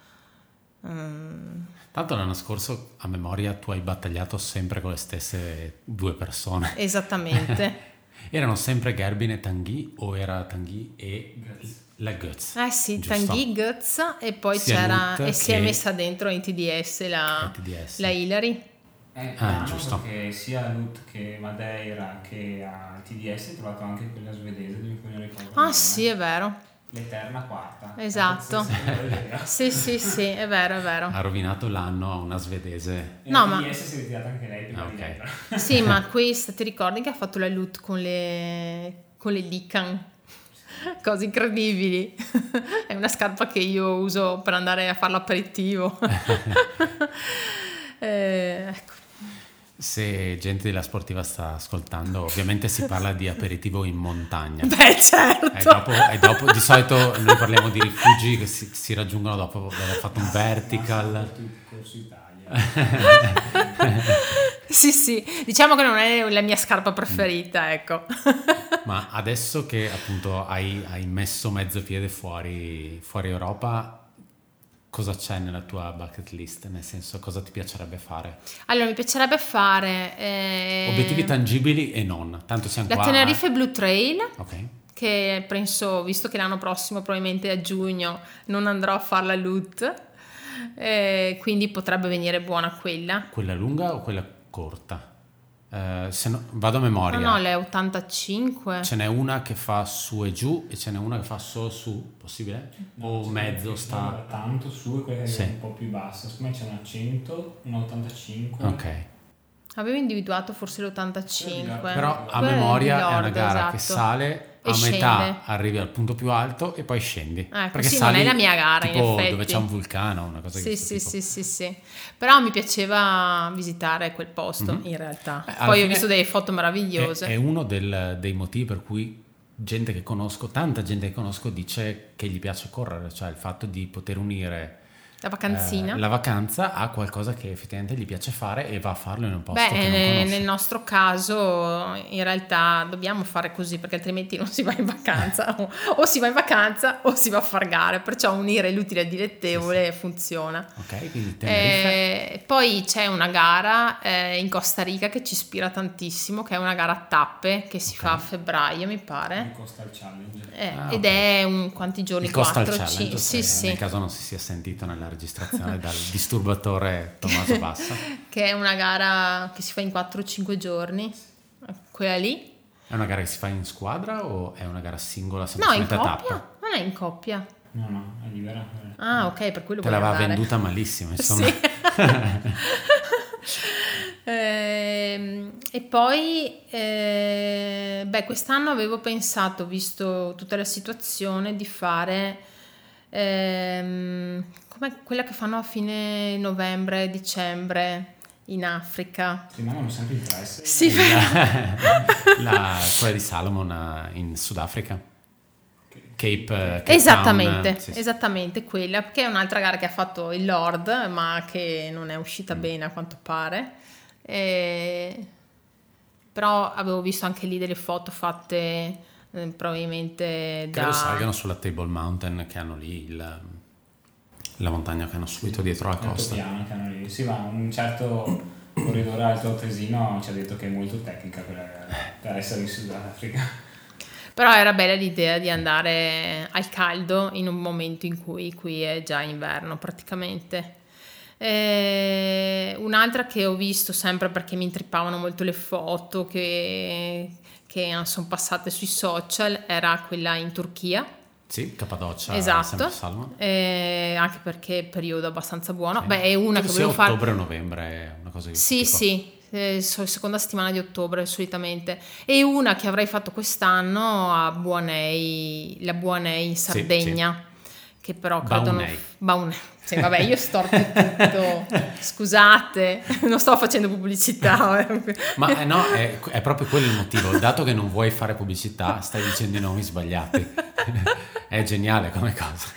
Mm. Tanto l'anno scorso a memoria tu hai battagliato sempre con le stesse due persone. Esattamente. (laughs) Erano sempre Gerbin e Tanguy o era Tanguy e la Götz? Eh sì, giusto? Tanguy, Götz e poi Sia c'era e si è messa dentro in TDS la, TDS. la Hillary. Eh, ah, giusto. Perché sia Lut che Madeira che a TDS hai trovato anche quella svedese di cui non ricordo. Ah sì, è vero l'eterna quarta. Esatto. sì, sì, sì, è vero, è vero. Ha rovinato l'anno a una svedese. E no, ma... si è ritirata anche lei prima ah, okay. Sì, ma (laughs) questa, ti ricordi che ha fatto la loot con le, con le Lican? Cose incredibili. (laughs) è una scarpa che io uso per andare a fare l'aperitivo. (laughs) eh, ecco. Se gente della sportiva sta ascoltando, ovviamente si parla di aperitivo in montagna. Beh, certo. E dopo, e dopo di solito noi parliamo di rifugi che si, si raggiungono dopo aver fatto un vertical. (laughs) sì, sì, diciamo che non è la mia scarpa preferita, ecco. Ma adesso che appunto hai, hai messo mezzo piede fuori, fuori Europa, cosa c'è nella tua bucket list? Nel senso, cosa ti piacerebbe fare? Allora, mi piacerebbe fare... Eh, Obiettivi tangibili e non, tanto siamo la qua... Tenerife Blue Trail. Ok. Che penso, visto che l'anno prossimo, probabilmente a giugno, non andrò a fare la loot, eh, quindi potrebbe venire buona quella. Quella lunga o quella corta? Eh, se no, vado a memoria. No, no, le 85. Ce n'è una che fa su e giù e ce n'è una che fa solo su, possibile? No, o mezzo sta? Tanto su e quella sì. è un po' più bassa. Secondo me c'è una 100, una 85. Ok. Avevo individuato forse l'85. Però a memoria è una gara esatto. che sale a scende. metà arrivi al punto più alto e poi scendi. Ecco, perché sì, non è la mia gara tipo in effetti. dove c'è un vulcano, una cosa sì, sì, sì, sì, sì, Però mi piaceva visitare quel posto mm-hmm. in realtà. Eh, poi ho visto delle foto meravigliose. È, è uno del, dei motivi per cui gente che conosco, tanta gente che conosco dice che gli piace correre, cioè il fatto di poter unire la vacanzina? Eh, la vacanza ha qualcosa che effettivamente gli piace fare e va a farlo in un posto Beh, nel, nel nostro caso in realtà dobbiamo fare così perché altrimenti non si va in vacanza o, (laughs) o, si va in vacanza o si va a far gare, perciò unire l'utile al dilettevole sì, sì. funziona. Ok, quindi eh, Poi c'è una gara eh, in Costa Rica che ci ispira tantissimo, che è una gara a tappe che si okay. fa a febbraio mi pare. Il Coastal Challenge. Eh, ah, ed okay. è un quanti giorni? Il Coastal 4, Challenge, sì, sì. nel caso non si sia sentito nella registrazione dal (laughs) disturbatore Tommaso Bassa. (laughs) che è una gara che si fa in 4-5 giorni, quella lì. È una gara che si fa in squadra o è una gara singola semplicemente no, in coppia? Tappa? Non è in coppia. No, no, è libera. Ah, ok, per quello Te l'aveva venduta malissimo, insomma. Sì. (laughs) eh, e poi, eh, beh, quest'anno avevo pensato, visto tutta la situazione, di fare ehm, come quella che fanno a fine novembre, dicembre in Africa. Ti mandano sempre il press. Sì, (laughs) la, (laughs) la, quella di Salomon eh, in Sudafrica. Cape, Cape esattamente, Town, sì, esattamente quella, che è un'altra gara che ha fatto il Lord, ma che non è uscita mm. bene a quanto pare. E... Però avevo visto anche lì delle foto fatte eh, probabilmente da... Credo salgano sulla Table Mountain che hanno lì il, la montagna che hanno subito dietro la costa. Piano che hanno lì. Si va un certo corridore alto tesino ci ha detto che è molto tecnica per, per essere in Sudafrica. Però era bella l'idea di andare al caldo in un momento in cui qui è già inverno praticamente. Eh, un'altra che ho visto sempre perché mi intrippavano molto le foto che, che sono passate sui social era quella in Turchia. Sì, Cappadocia, esatto, eh, anche perché è periodo abbastanza buono. Sì. Beh, è una Credo che volevo fare. ottobre o novembre, una cosa di Sì, tipo. sì, eh, seconda settimana di ottobre solitamente. E una che avrei fatto quest'anno a Buonei, la Buonei in Sardegna. Sì, sì che però credo Baunei. Baunei. Sì, vabbè, io storco (laughs) tutto. Scusate, non sto facendo pubblicità. (laughs) Eh. Ma eh, no, è, è, proprio quello il motivo. Dato che non vuoi fare pubblicità, stai dicendo i nomi sbagliati. (laughs) è geniale come cosa.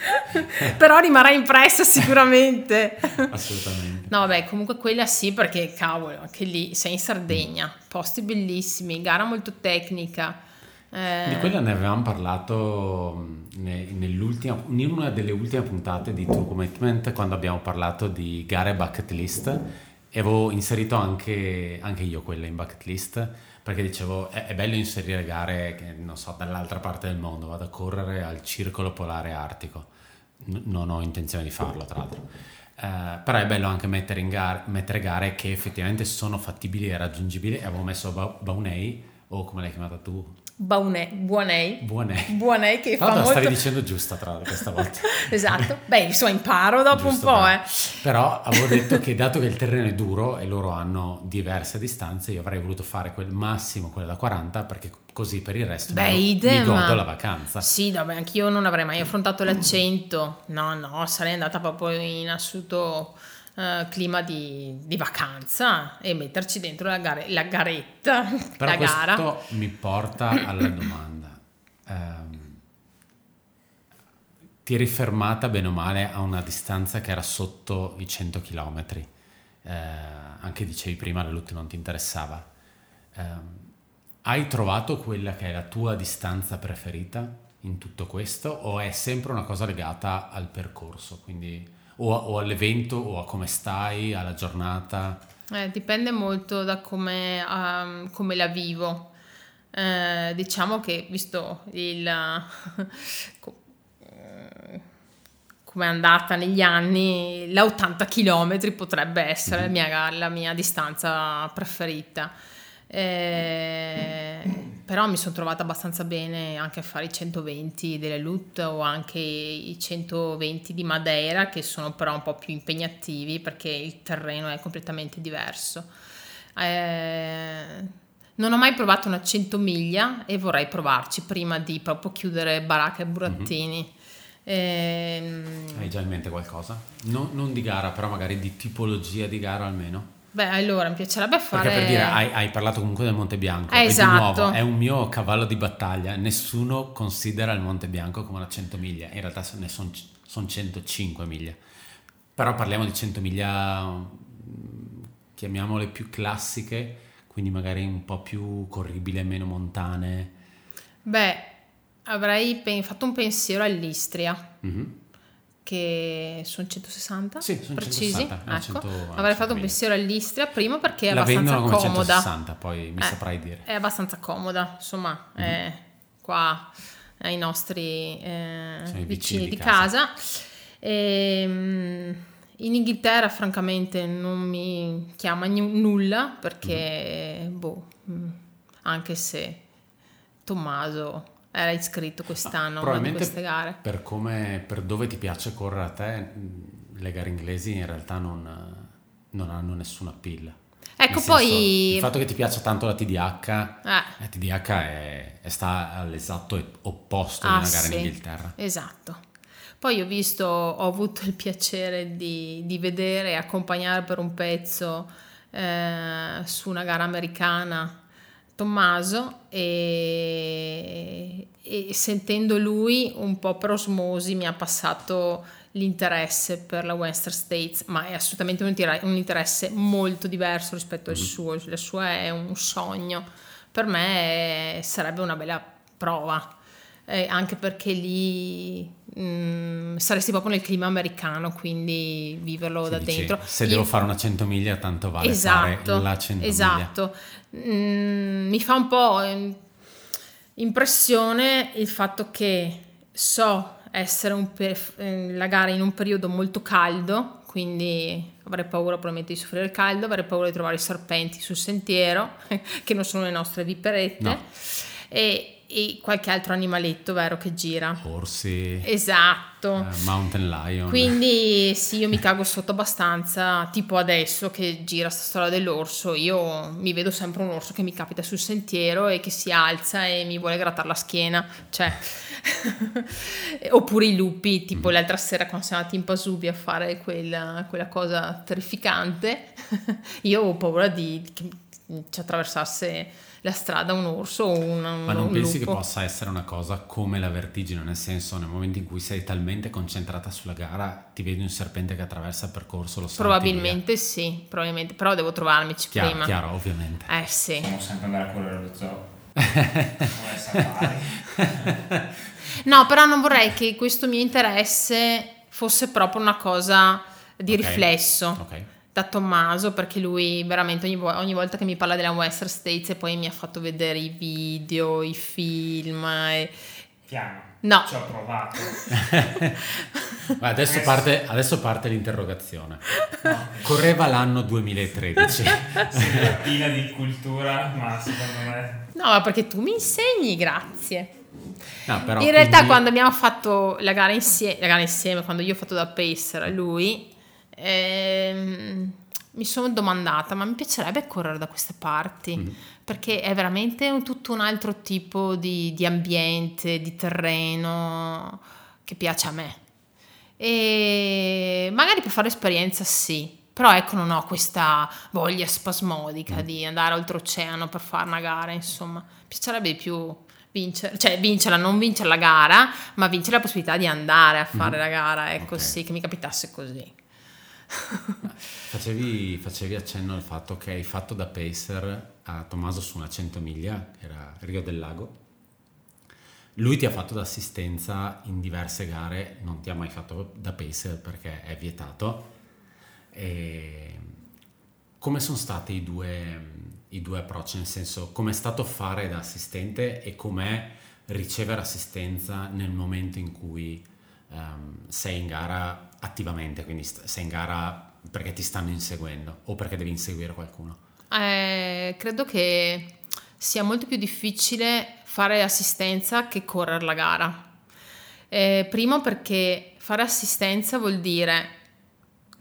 Però rimarrà impressa sicuramente. Assolutamente. No, vabbè, comunque quella sì, perché cavolo, anche lì sei in Sardegna, posti bellissimi, gara molto tecnica eh... Di quella ne avevamo parlato nell'ultima, in una delle ultime puntate di True Commitment quando abbiamo parlato di gare bucket list e avevo inserito anche, anche io quella in bucket list perché dicevo è, è, bello inserire gare che non so dall'altra parte del mondo vado a correre al circolo polare artico. Non ho intenzione di farlo tra l'altro. Uh, però è bello anche mettere, in gare, mettere gare che effettivamente sono fattibili e raggiungibili avevo messo ba- Baunei o come l'hai chiamata tu Baunei, Buonei. Buonei. Buonei che fa molto... stavi dicendo giusta tra questa volta. (laughs) esatto. Beh, insomma, imparo dopo Giusto, un po', eh. Però (laughs) avevo detto che dato che il terreno è duro e loro hanno diverse distanze, io avrei voluto fare quel massimo, quella da 40, perché così per il resto Beh, mi, idem. mi godo la vacanza. Sì, vabbè, anch'io non avrei mai affrontato l'accento. No, no, sarei andata proprio in assoluto uh, clima di, di, vacanza e metterci dentro la, gare, la garetta, (laughs) Però la gara. Questo mi porta alla domanda. Um, ti eri fermata bene o male a una distanza che era sotto i 100 km. Eh, anche dicevi prima la LUT non ti interessava. Eh, hai trovato quella che è la tua distanza preferita in tutto questo o è sempre una cosa legata al percorso? Quindi o, o all'evento o a come stai, alla giornata? Eh, dipende molto da come, um, come la vivo. Eh, diciamo che visto il (laughs) come è andata negli anni, la 80 km potrebbe essere mm-hmm. la, mia, la mia distanza preferita. Eh, però mi sono trovata abbastanza bene anche a fare i 120 delle LUT o anche i 120 di Madeira che sono però un po' più impegnativi perché il terreno è completamente diverso. Eh, non ho mai provato una 100 miglia e vorrei provarci prima di proprio chiudere baracca e burattini. Mm-hmm. Eh, Hai già in mente qualcosa? No, non di gara, però magari di tipologia di gara almeno? Beh, allora mi piacerebbe fare. Perché per dire, hai, hai parlato comunque del Monte Bianco. Eh, esatto. di nuovo, è un mio cavallo di battaglia. Nessuno considera il Monte Bianco come una 100 miglia. In realtà ne sono son 105 miglia. Però parliamo di 100 miglia, mm, chiamiamole più classiche, quindi magari un po' più corribile, meno montane. Beh, avrei fatto un pensiero all'Istria. Mm-hmm che sono 160 sì, sono precisi 160, ecco. 100, avrei fatto un pensiero all'Istria prima perché è La abbastanza comoda 160 poi mi eh, saprai dire è abbastanza comoda insomma mm-hmm. è qua ai nostri eh, vicini, vicini, di casa, casa. E, ehm, in Inghilterra francamente non mi chiama n- nulla perché mm-hmm. boh mm, anche se Tommaso era iscritto quest'anno a una di queste gare. Per, come, per dove ti piace correre a te, le gare inglesi in realtà non, non hanno nessuna appeal. Ecco, senso, poi... Il fatto che ti piaccia tanto la TDH, eh. la TDH è, è sta all'esatto opposto ah, di una gara sì, in Inghilterra. Esatto. Poi ho visto, ho avuto il piacere di, di vedere e accompagnare per un pezzo eh, su una gara americana Tommaso e, e, sentendo lui un po' per osmosi mi ha passato l'interesse per la Western States, ma è assolutamente un, interesse molto diverso rispetto al mm-hmm. suo, il suo è un sogno, per me sarebbe una bella prova. Eh, anche perché lì mh, mm, saresti proprio nel clima americano, quindi viverlo Si da dice, dentro. Se Io- devo fare una 100 miglia, tanto vale esatto, fare la 100 miglia. esatto. Mm, mi fa un po' ehm, impressione il fatto che so essere un per- eh, la gara in un periodo molto caldo, quindi avrei paura probabilmente di soffrire il caldo, avrei paura di trovare i serpenti sul sentiero, (laughs) che non sono le nostre viperette, No. e, e qualche altro animaletto, vero, che gira. Orsi, Esatto. eh, mountain lion. Quindi sì, io mi cago sotto abbastanza, tipo adesso che gira sta storia dell'orso, io mi vedo sempre un orso che mi capita sul sentiero e che si alza e mi vuole grattare la schiena, cioè (laughs) oppure i lupi, tipo l'altra sera quando siamo andati in Pasubi a fare quella, quella cosa terrificante, (laughs) io ho paura di che ci attraversasse la strada un orso o un, Ma non un pensi che lupo. possa essere una cosa come la vertigine, nel senso nel momento in cui sei talmente concentrata sulla gara, ti vedi un serpente che attraversa il percorso, lo Probabilmente sì, probabilmente, però devo trovarmici via. Chiaro, prima. chiaro, ovviamente. Eh sì. Possiamo sempre andare a correre allo zoo. (laughs) No, però non vorrei che questo mio interesse fosse proprio una cosa di Ok. riflesso Ok. Da Tommaso, perché lui veramente ogni, vo- ogni volta che mi parla della Western States e poi mi ha fatto vedere i video, i film. e- Piano. No. Ci ho provato. (laughs) Ma adesso, parte, adesso parte l'interrogazione. Correva l'anno 2013. Sembra piena di cultura, ma secondo me... No, ma perché tu mi insegni, grazie. No, però In realtà quindi- quando abbiamo fatto la gara, insie- la gara insieme, quando io ho fatto da pacer a lui, ehm, mi sono domandata, ma mi piacerebbe correre da queste parti? Mm. Perché è veramente un- tutto un altro tipo di, di ambiente, di terreno che piace a me. E magari per fare esperienza sì, però ecco non ho questa voglia spasmodica Mm. di andare oltreoceano per fare una gara, insomma. Mi piacerebbe di più vincere, cioè vincerla, non vincere la gara, ma vincere la possibilità di andare a fare Mhm. la gara, ecco Ok. sì, che mi capitasse così. Facevi, facevi accenno al fatto che hai fatto da pacer a Tommaso su una 100 miglia, che era Rio del Lago. Lui ti ha fatto da assistenza in diverse gare, non ti ha mai fatto da pacer perché è vietato. E come sono stati i due, i due approcci? Nel senso, com'è stato fare da assistente e com'è ricevere assistenza nel momento in cui ehm, sei in gara attivamente, quindi sei in gara perché ti stanno inseguendo o perché devi inseguire qualcuno? Eh, credo che sia molto più difficile fare assistenza che correre la gara. Eh, primo perché fare assistenza vuol dire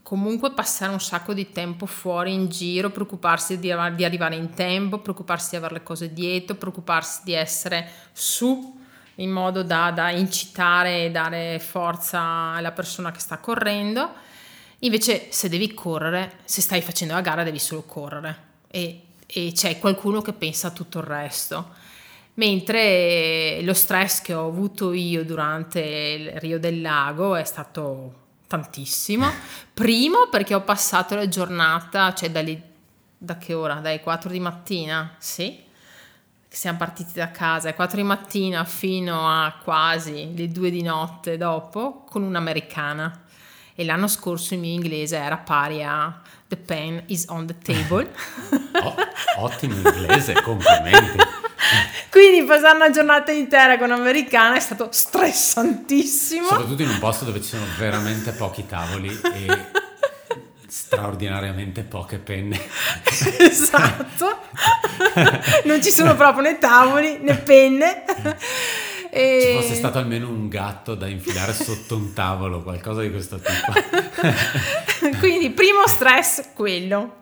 comunque passare un sacco di tempo fuori in giro, preoccuparsi di arrivare in tempo, preoccuparsi di avere le cose dietro, preoccuparsi di essere su in modo da, da incitare e dare forza alla persona che sta correndo. Invece se devi correre, se stai facendo la gara devi solo correre e, e c'è qualcuno che pensa a tutto il resto. Mentre lo stress che ho avuto io durante il Rio del Lago è stato tantissimo. Primo perché ho passato la giornata, cioè dalle, da che ora? Dalle 4 di mattina, sì, siamo partiti da casa alle 4 di mattina fino a quasi le 2 di notte dopo con un'americana. E l'anno scorso il mio inglese era pari a The pen is on the table. (laughs) Oh, ottimo inglese, complimenti. (laughs) Quindi passare una giornata intera con un'americana è stato stressantissimo. Soprattutto in un posto dove ci sono veramente pochi tavoli e straordinariamente poche penne. (laughs) esatto. (laughs) non ci sono proprio né tavoli né penne. E- Ci fosse stato almeno un gatto da infilare sotto un tavolo, qualcosa di questo tipo. (laughs) Quindi primo stress quello,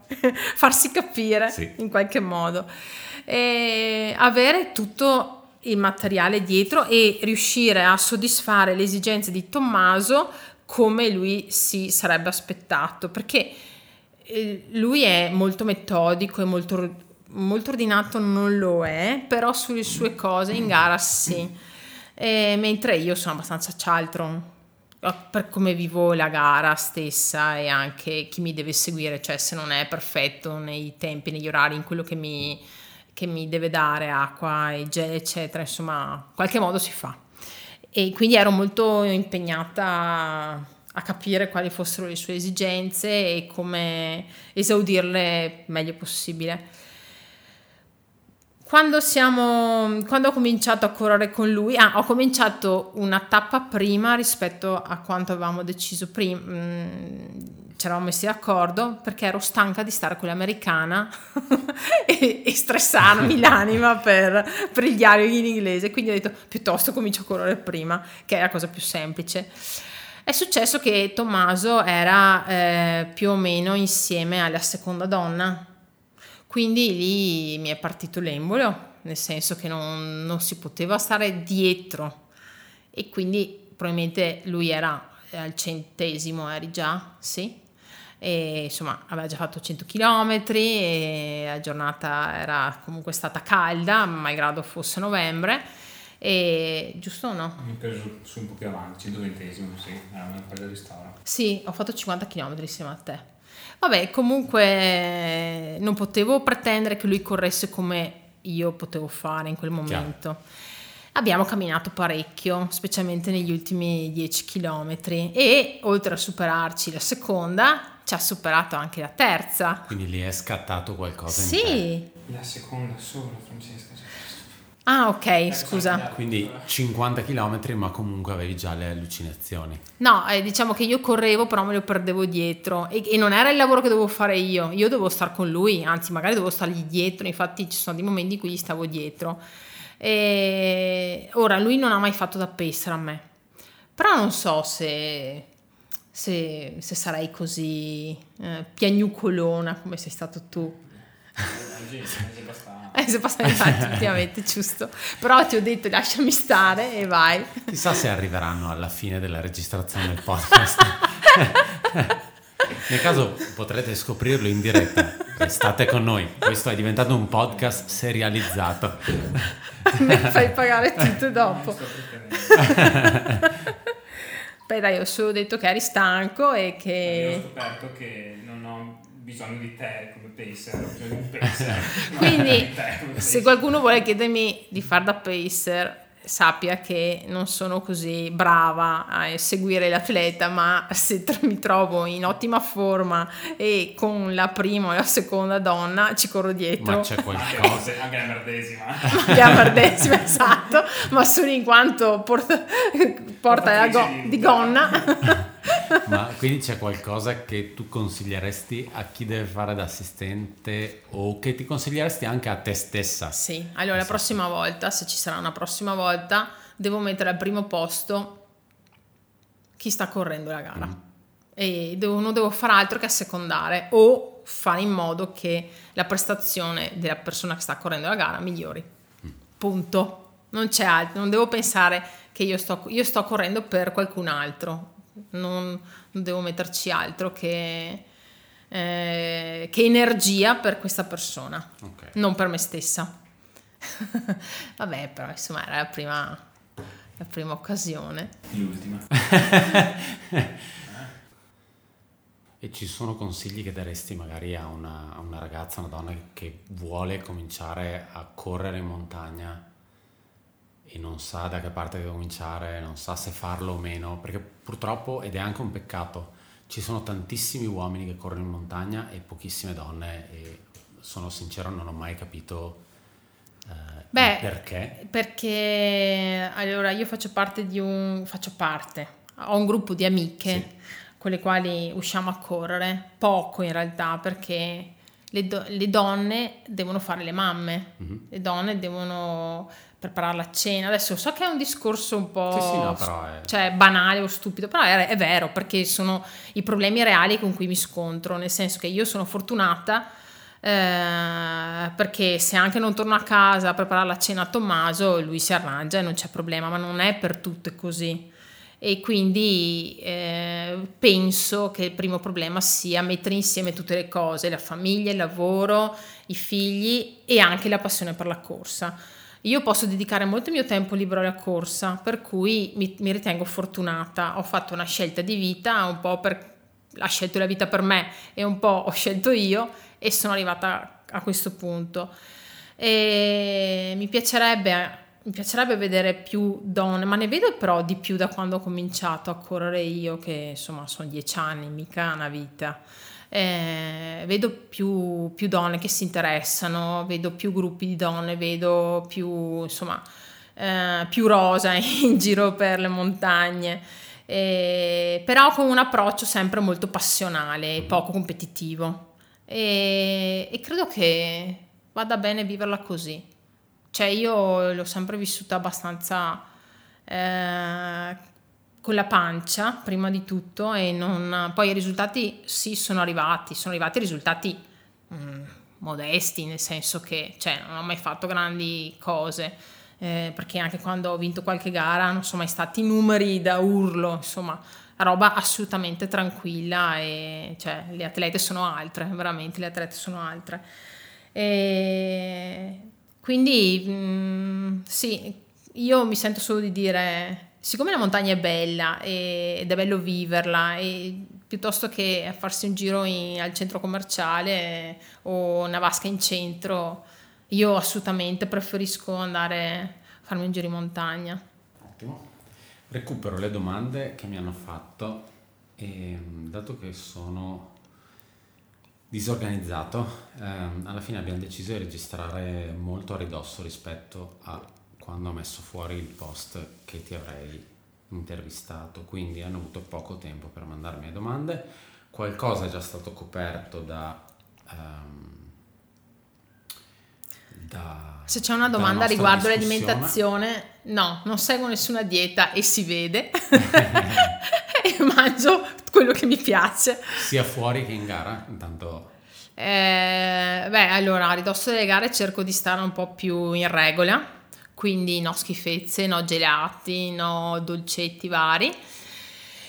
farsi capire Sì. in qualche modo. E avere tutto il materiale dietro e riuscire a soddisfare le esigenze di Tommaso come lui si sarebbe aspettato, perché eh, lui è molto metodico e molto, molto ordinato non lo è, però sulle sue cose in gara sì. E mentre io sono abbastanza cialtro per come vivo la gara stessa e anche chi mi deve seguire, cioè se non è perfetto nei tempi, negli orari, in quello che mi, che mi deve dare acqua e gel, eccetera, insomma, in qualche modo si fa. E quindi ero molto impegnata a capire quali fossero le sue esigenze e come esaudirle meglio possibile. Quando, siamo, quando ho cominciato a correre con lui, ah, ho cominciato una tappa prima rispetto a quanto avevamo deciso prima. Ci eravamo messi d'accordo perché ero stanca di stare con l'americana (laughs) e, e stressarmi (laughs) l'anima per, per il diario in inglese. Quindi ho detto piuttosto comincio a correre prima, che è la cosa più semplice. È successo che Tommaso era eh, più o meno insieme alla seconda donna, quindi lì mi è partito l'embolo, nel senso che non, non si poteva stare dietro e quindi probabilmente lui era al centesimo, eri già, sì. E, insomma aveva già fatto 100 km e la giornata era comunque stata calda malgrado fosse novembre e, giusto o no? Mi preso su un po' più avanti, 120 sì, era una di ristoro. Sì, ho fatto 50 km insieme a te. Vabbè, comunque non potevo pretendere che lui corresse come io potevo fare in quel momento. Chiaro. Abbiamo camminato parecchio, specialmente negli ultimi 10 km e oltre a superarci la seconda, ci ha superato anche la terza. Quindi lì è scattato qualcosa sì. in te. La seconda solo, Francesca. Ah, ok, scusa. Quindi 50 km, ma comunque avevi già le allucinazioni. No, eh, diciamo che io correvo, però me lo perdevo dietro e, e, non era il lavoro che dovevo fare io. Io dovevo stare con lui, anzi, magari dovevo stargli dietro. Infatti, ci sono dei momenti in cui gli stavo dietro. E ora lui non ha mai fatto da pacer a me, però non so se, se, se sarei così eh, piagnucolona come sei stato tu. Eh, se passa avanti, effettivamente, (laughs) giusto. Però ti ho detto lasciami stare e vai. Chissà se arriveranno alla fine della registrazione del podcast. (laughs) Nel caso potrete scoprirlo in diretta. State con noi. Questo è diventato un podcast serializzato. (laughs) Mi fai pagare tutto dopo. Beh dai, ho solo detto che eri stanco e che... Io ho scoperto che non ho bisogno di te come pacer, ho bisogno di un pacer. Quindi, (laughs) se qualcuno vuole chiedermi di fare da pacer, sappia che non sono così brava a seguire l'atleta, ma se mi trovo in ottima forma e con la prima o la seconda donna ci corro dietro. Ma c'è qualcosa. Anche la merdesima. Anche la merdesima, esatto, ma solo in quanto porta, porta la go- di gonna. Ma quindi c'è qualcosa che tu consiglieresti a chi deve fare da assistente o che ti consiglieresti anche a te stessa? Sì, allora la prossima volta, se ci sarà una prossima volta, devo mettere al primo posto chi sta correndo la gara. Mm. E devo, non devo fare altro che assecondare o fare in modo che la prestazione della persona che sta correndo la gara migliori. Mm. Punto. Non c'è altro, non devo pensare che io sto, io sto correndo per qualcun altro non, non devo metterci altro che, eh, che, energia per questa persona, okay. non per me stessa. (laughs) Vabbè, però insomma era la prima, la prima occasione. L'ultima. (laughs) e ci sono consigli che daresti magari a una, a una ragazza, una donna che vuole cominciare a correre in montagna? e non sa da che parte deve cominciare, non sa se farlo o meno, perché purtroppo, ed è anche un peccato, ci sono tantissimi uomini che corrono in montagna e pochissime donne e sono sincero non ho mai capito eh, Beh, perché. Perché allora io faccio parte di un, faccio parte, ho un gruppo di amiche sì. con le quali usciamo a correre, poco in realtà perché le, do, le donne devono fare le mamme, mm-hmm. le donne devono preparare la cena. Adesso so che è un discorso un po' sì, sì, no, è... cioè, banale o stupido, però è, è, vero perché sono i problemi reali con cui mi scontro, nel senso che io sono fortunata eh, perché se anche non torno a casa a preparare la cena a Tommaso, lui si arrangia e non c'è problema, ma non è per tutte così. E quindi eh, penso che il primo problema sia mettere insieme tutte le cose, la famiglia, il lavoro, i figli e anche la passione per la corsa io posso dedicare molto mio tempo libero alla corsa, per cui mi, mi ritengo fortunata. Ho fatto una scelta di vita, un po' per ha scelto la vita per me e un po' ho scelto io e sono arrivata a questo punto. E mi piacerebbe mi piacerebbe vedere più donne, ma ne vedo però di più da quando ho cominciato a correre io, che insomma sono dieci anni, mica una vita. Eh, vedo più, più, donne che si interessano, vedo più gruppi di donne, vedo più, insomma, eh, più rosa (laughs) in giro per le montagne. Eh, però con un approccio sempre molto passionale e poco competitivo. E, e credo che vada bene viverla così. Cioè io l'ho sempre vissuta abbastanza eh, con la pancia, prima di tutto, e non, poi i risultati sì sono arrivati, sono arrivati risultati mh, mm, modesti, nel senso che cioè, non ho mai fatto grandi cose, eh, perché anche quando ho vinto qualche gara non sono mai stati numeri da urlo, insomma, roba assolutamente tranquilla e cioè, le atlete sono altre, veramente le atlete sono altre. E quindi mh, mm, sì, io mi sento solo di dire, siccome la montagna è bella ed è bello viverla, e piuttosto che farsi un giro in, al centro commerciale o una vasca in centro, io assolutamente preferisco andare a farmi un giro in montagna. Ottimo. Recupero le domande che mi hanno fatto e dato che sono disorganizzato. Eh, alla fine abbiamo deciso di registrare molto a ridosso rispetto a quando ho messo fuori il post che ti avrei intervistato, quindi hanno avuto poco tempo per mandarmi le domande. Qualcosa è già stato coperto da... Um, da Se c'è una domanda riguardo l'alimentazione, no, non seguo nessuna dieta e si vede. (laughs) (laughs) e mangio quello che mi piace. Sia fuori che in gara, intanto... Eh, beh, allora, a ridosso delle gare cerco di stare un po' più in regola, quindi no schifezze, no gelati, no dolcetti vari.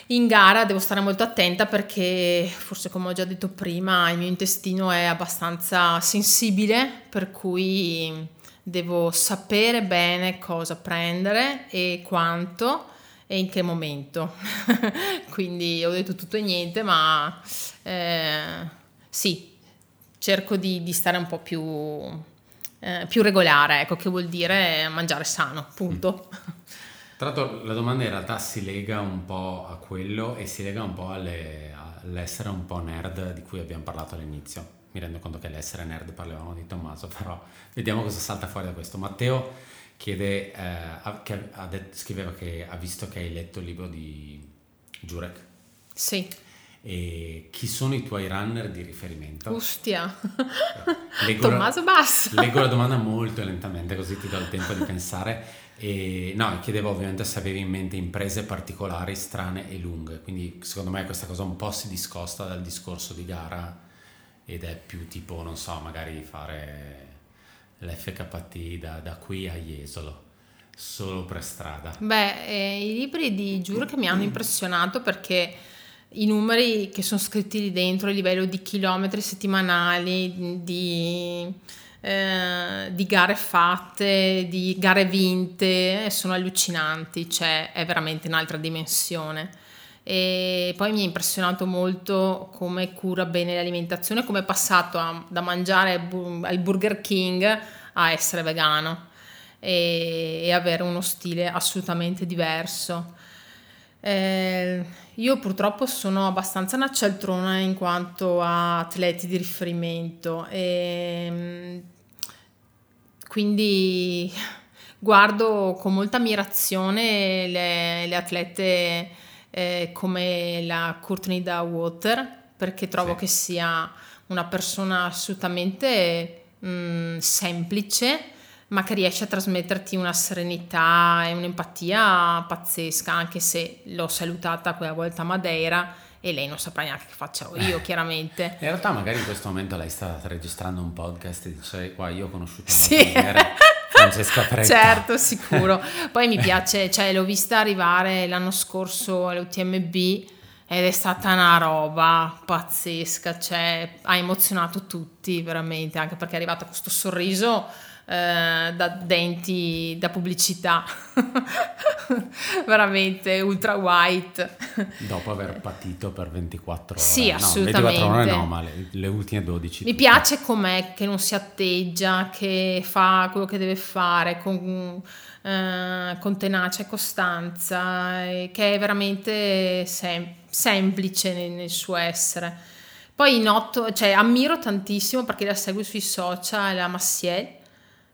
In gara devo stare molto attenta perché, forse come ho già detto prima, il mio intestino è abbastanza sensibile, per cui devo sapere bene cosa prendere e quanto e in che momento. (laughs) Quindi ho detto tutto e niente, ma eh, sì, cerco di, di, stare un po' più, eh, più, regolare, ecco, che vuol dire mangiare sano, punto. Mm. Tra l'altro la domanda in realtà si lega un po' a quello e si lega un po' alle, all'essere un po' nerd di cui abbiamo parlato all'inizio. Mi rendo conto che l'essere nerd parlavamo di Tommaso, però vediamo cosa salta fuori da questo. Matteo chiede, eh, che ha detto, scriveva che ha visto che hai letto il libro di Jurek. Sì. E chi sono i tuoi runner di riferimento? Ostia. (laughs) Leggo Tommaso Basso. Leggo la domanda molto (laughs) lentamente così ti do il tempo di pensare. E, no, chiedevo ovviamente se avevi in mente imprese particolari, strane e lunghe, quindi secondo me questa cosa un po' si discosta dal discorso di gara ed è più tipo, non so, magari fare l'FKT da, da qui a Jesolo solo per strada? Beh, eh, i libri di Giuro mi hanno impressionato perché i numeri che sono scritti lì dentro a livello di chilometri settimanali, di, eh, di gare fatte, di gare vinte, sono allucinanti, cioè è veramente un'altra dimensione e poi mi ha impressionato molto come cura bene l'alimentazione, come è passato a, da mangiare al Burger King a essere vegano e, e avere uno stile assolutamente diverso. Eh, io purtroppo sono abbastanza una cialtrona in quanto a atleti di riferimento e quindi guardo con molta ammirazione le, le atlete eh, come la Courtney da Water perché trovo sì. che sia una persona assolutamente mh, mm, semplice ma che riesce a trasmetterti una serenità e un'empatia pazzesca anche se l'ho salutata quella volta a Madeira e lei non saprà neanche che faccia io (laughs) chiaramente in realtà magari in questo momento lei sta registrando un podcast e dice qua io ho conosciuto sì. Francesca Pretta. certo, sicuro. (laughs) Poi mi piace, cioè l'ho vista arrivare l'anno scorso all'UTMB ed è stata una roba pazzesca, cioè ha emozionato tutti veramente, anche perché è arrivata con questo sorriso eh, da denti da pubblicità. (laughs) Veramente ultra white. Dopo aver patito per 24 ore. Sì no, assolutamente 24 ore no ma le, le ultime 12 mi tutte. piace com'è che non si atteggia che fa quello che deve fare con, eh, con tenacia e costanza e che è veramente sem- semplice nel, nel suo essere. Poi noto, cioè ammiro tantissimo perché la seguo sui social, la Massiel,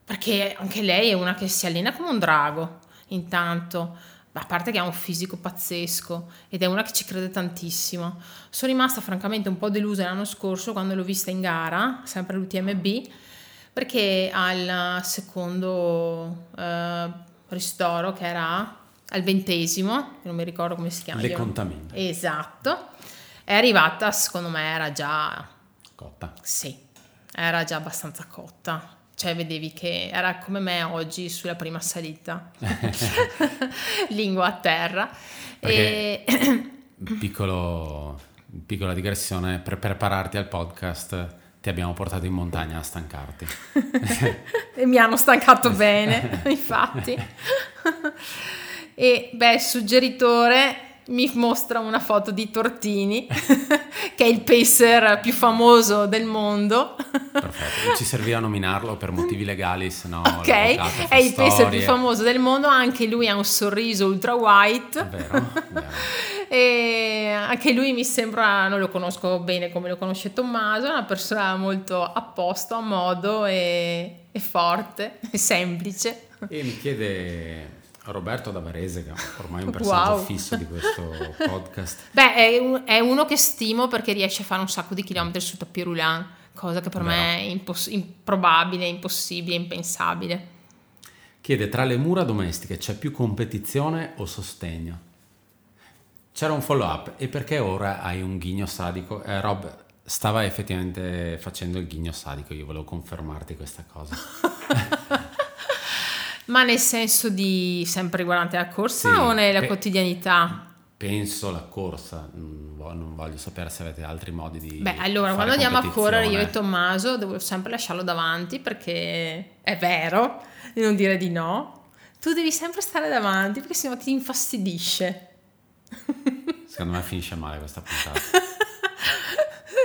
perché anche lei è una che si allena come un drago, intanto, a parte che ha un fisico pazzesco ed è una che ci crede tantissimo. Sono rimasta francamente un po' delusa l'anno scorso quando l'ho vista in gara, sempre all'UTMB, perché al secondo eh, ristoro che era al ventesimo, non mi ricordo come si chiama. Le contamine. Esatto. È arrivata, secondo me era già... Cotta. Sì, era già abbastanza cotta cioè vedevi che era come me oggi sulla prima salita, (laughs) (laughs) lingua a terra. E... Piccolo, piccola digressione, per prepararti al podcast ti abbiamo portato in montagna a stancarti. (laughs) e mi hanno stancato bene, infatti. e beh, suggeritore mi mostra una foto di Tortini, (laughs) che è il pacer più famoso del mondo. Perfetto, ci serviva nominarlo per motivi legali, se no... Ok, è il pacer più famoso del mondo, anche lui ha un sorriso ultra white. vero, vero. (laughs) e anche lui mi sembra, non lo conosco bene come lo conosce Tommaso, è una persona molto a posto, a modo e, e forte, (laughs) e semplice. E mi chiede Roberto da Varese, che è ormai un (laughs) personaggio wow. fisso di questo (laughs) podcast. Beh, è, un, è, uno che stimo perché riesce a fare un sacco di chilometri su tapis roulant, cosa che per Vero. me è imposs- improbabile, impossibile, impensabile. Chiede, tra le mura domestiche c'è più competizione o sostegno? C'era un follow up, e perché ora hai un ghigno sadico? Eh, Rob, stava effettivamente facendo il ghigno sadico, io volevo confermarti questa cosa. (laughs) Ma nel senso di sempre riguardante la corsa sì, o nella pe- quotidianità? Penso la corsa, non voglio sapere se avete altri modi di... Beh, allora quando andiamo a correre io e Tommaso devo sempre lasciarlo davanti perché è vero, di non dire di no. Tu devi sempre stare davanti perché sennò ti infastidisce. Secondo me finisce male questa puntata. (laughs)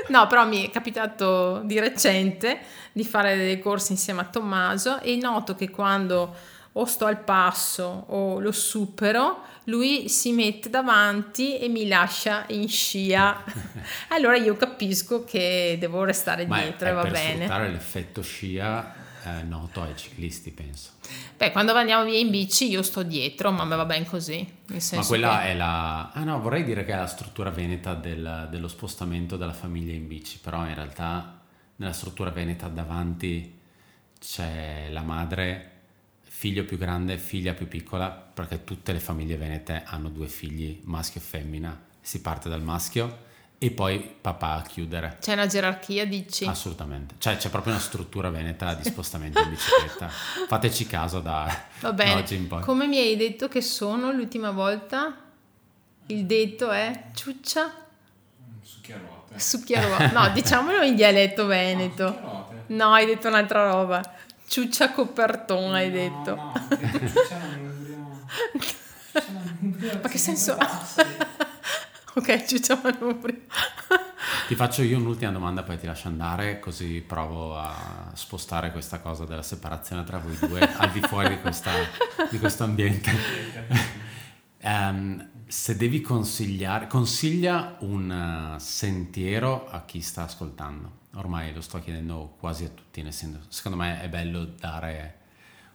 No, però mi è capitato di recente di fare delle corse insieme a Tommaso e noto che quando o sto al passo o lo supero, lui si mette davanti e mi lascia in scia. (laughs) allora io capisco che devo restare Ma dietro è, e va per bene. sfruttare l'effetto scia eh, noto ai ciclisti, penso. Beh, quando andiamo via in bici io sto dietro, ma va ben così. ma quella che... è la... Ah no, vorrei dire che è la struttura veneta del, dello spostamento della famiglia in bici, però in realtà nella struttura veneta davanti c'è la madre figlio più grande, figlia più piccola, perché tutte le famiglie venete hanno due figli, maschio e femmina, si parte dal maschio e poi papà a chiudere. C'è una gerarchia, dici? Assolutamente, cioè c'è proprio una struttura veneta di spostamento in bicicletta. (laughs) Fateci caso da, Va bene. oggi in poi. Come mi hai detto che sono l'ultima volta? Il detto è ciuccia? Succhiaruote. Succhiaruote. No, diciamolo in dialetto veneto. No, no, hai detto un'altra roba. Ciuccia coperton no, (laughs) hai detto. No, ciuccia manubrio. Ma che senso ha? (laughs) ok, ciuccia manubrio. (laughs) ti faccio io un'ultima domanda, poi ti lascio andare, così provo a spostare questa cosa della separazione tra voi due al di fuori di, questa, di questo ambiente. um, se devi consigliare, consiglia un sentiero a chi sta ascoltando. Ormai lo sto chiedendo quasi a tutti, nel senso, secondo me è bello dare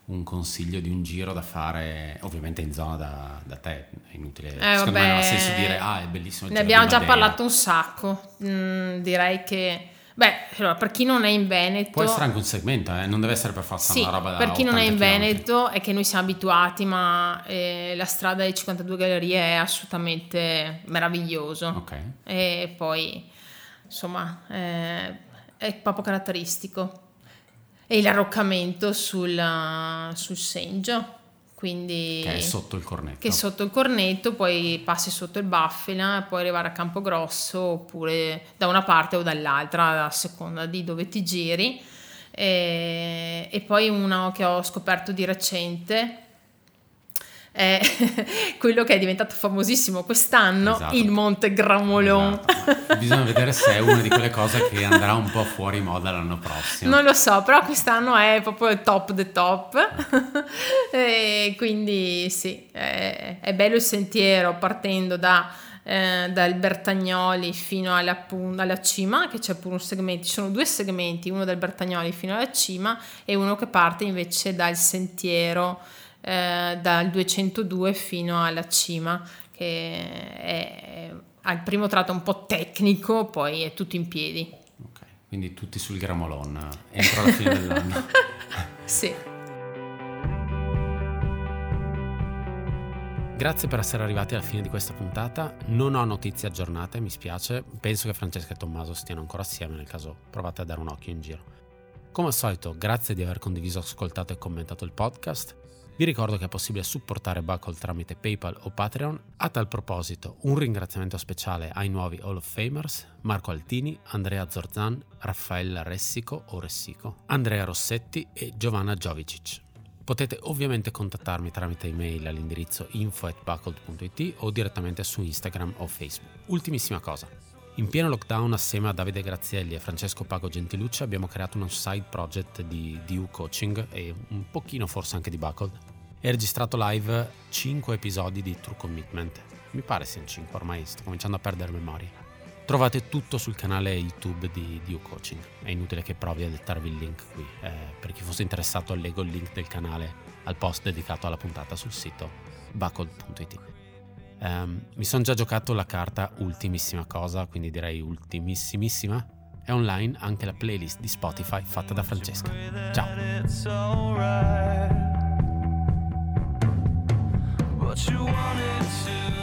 un consiglio di un giro da fare, ovviamente in zona da, da te, è inutile, eh, secondo vabbè, me non ha senso dire, ah è bellissimo. Ne abbiamo già parlato un sacco, mm, direi che... Beh, allora, per chi non è in Veneto... Può essere anche un segmento, eh? non deve essere per forza sì, una roba da per chi non è in. Veneto è che noi siamo abituati, ma eh, la strada delle 52 gallerie è assolutamente meraviglioso. Ok. E poi, insomma... Eh, è proprio caratteristico. E l'arroccamento sul, sul Sengio, quindi... Che è sotto il cornetto. Che sotto il cornetto, poi passi sotto il Baffina puoi arrivare a Campogrosso oppure da una parte o dall'altra a seconda di dove ti giri. E, e poi uno che ho scoperto di recente è (laughs) quello che è diventato famosissimo quest'anno, esatto. il Monte Gramolon. Esatto. Bisogna vedere se è una di quelle cose che andrà un po' fuori moda l'anno prossimo. Non lo so, però quest'anno è proprio il top the top. (laughs) e quindi sì, è, è bello il sentiero partendo da eh, dal Bertagnoli fino alla, alla, cima, che c'è pure un segmento, ci sono due segmenti, uno dal Bertagnoli fino alla cima e uno che parte invece dal sentiero eh, dal 202 fino alla cima, che è, ha il primo tratto un po' tecnico, poi è tutto in piedi. Ok, quindi tutti sul Gramolon entro la fine dell'anno. (laughs) sì. Grazie per essere arrivati alla fine di questa puntata. Non ho notizie aggiornate, mi spiace. Penso che Francesca e Tommaso stiano ancora assieme, nel caso provate a dare un occhio in giro. Come al solito, grazie di aver condiviso, ascoltato e commentato il podcast. Vi ricordo che è possibile supportare Buckle tramite PayPal o Patreon. A tal proposito, un ringraziamento speciale ai nuovi Hall of Famers, Marco Altini, Andrea Zorzan, Raffaella Ressico o Ressico, Andrea Rossetti e Giovanna Giovicic. Potete ovviamente contattarmi tramite email all'indirizzo info.buckled.it o direttamente su Instagram o Facebook. Ultimissima cosa. In pieno lockdown, assieme a Davide Grazielli e Francesco Pago Gentilucci, abbiamo creato uno side project di DU Coaching e un pochino forse anche di Buckled. E registrato live 5 episodi di True Commitment. Mi pare siano 5 ormai, sto cominciando a perdere memoria. Trovate tutto sul canale YouTube di DU Coaching. È inutile che provi a dettarvi il link qui. Eh, per chi fosse interessato, leggo il link del canale al post dedicato alla puntata sul sito buckled.it. Um, mi sono già giocato la carta ultimissima cosa, quindi direi ultimissimissima. È online anche la playlist di Spotify fatta da Francesca. Ciao! what you wanted to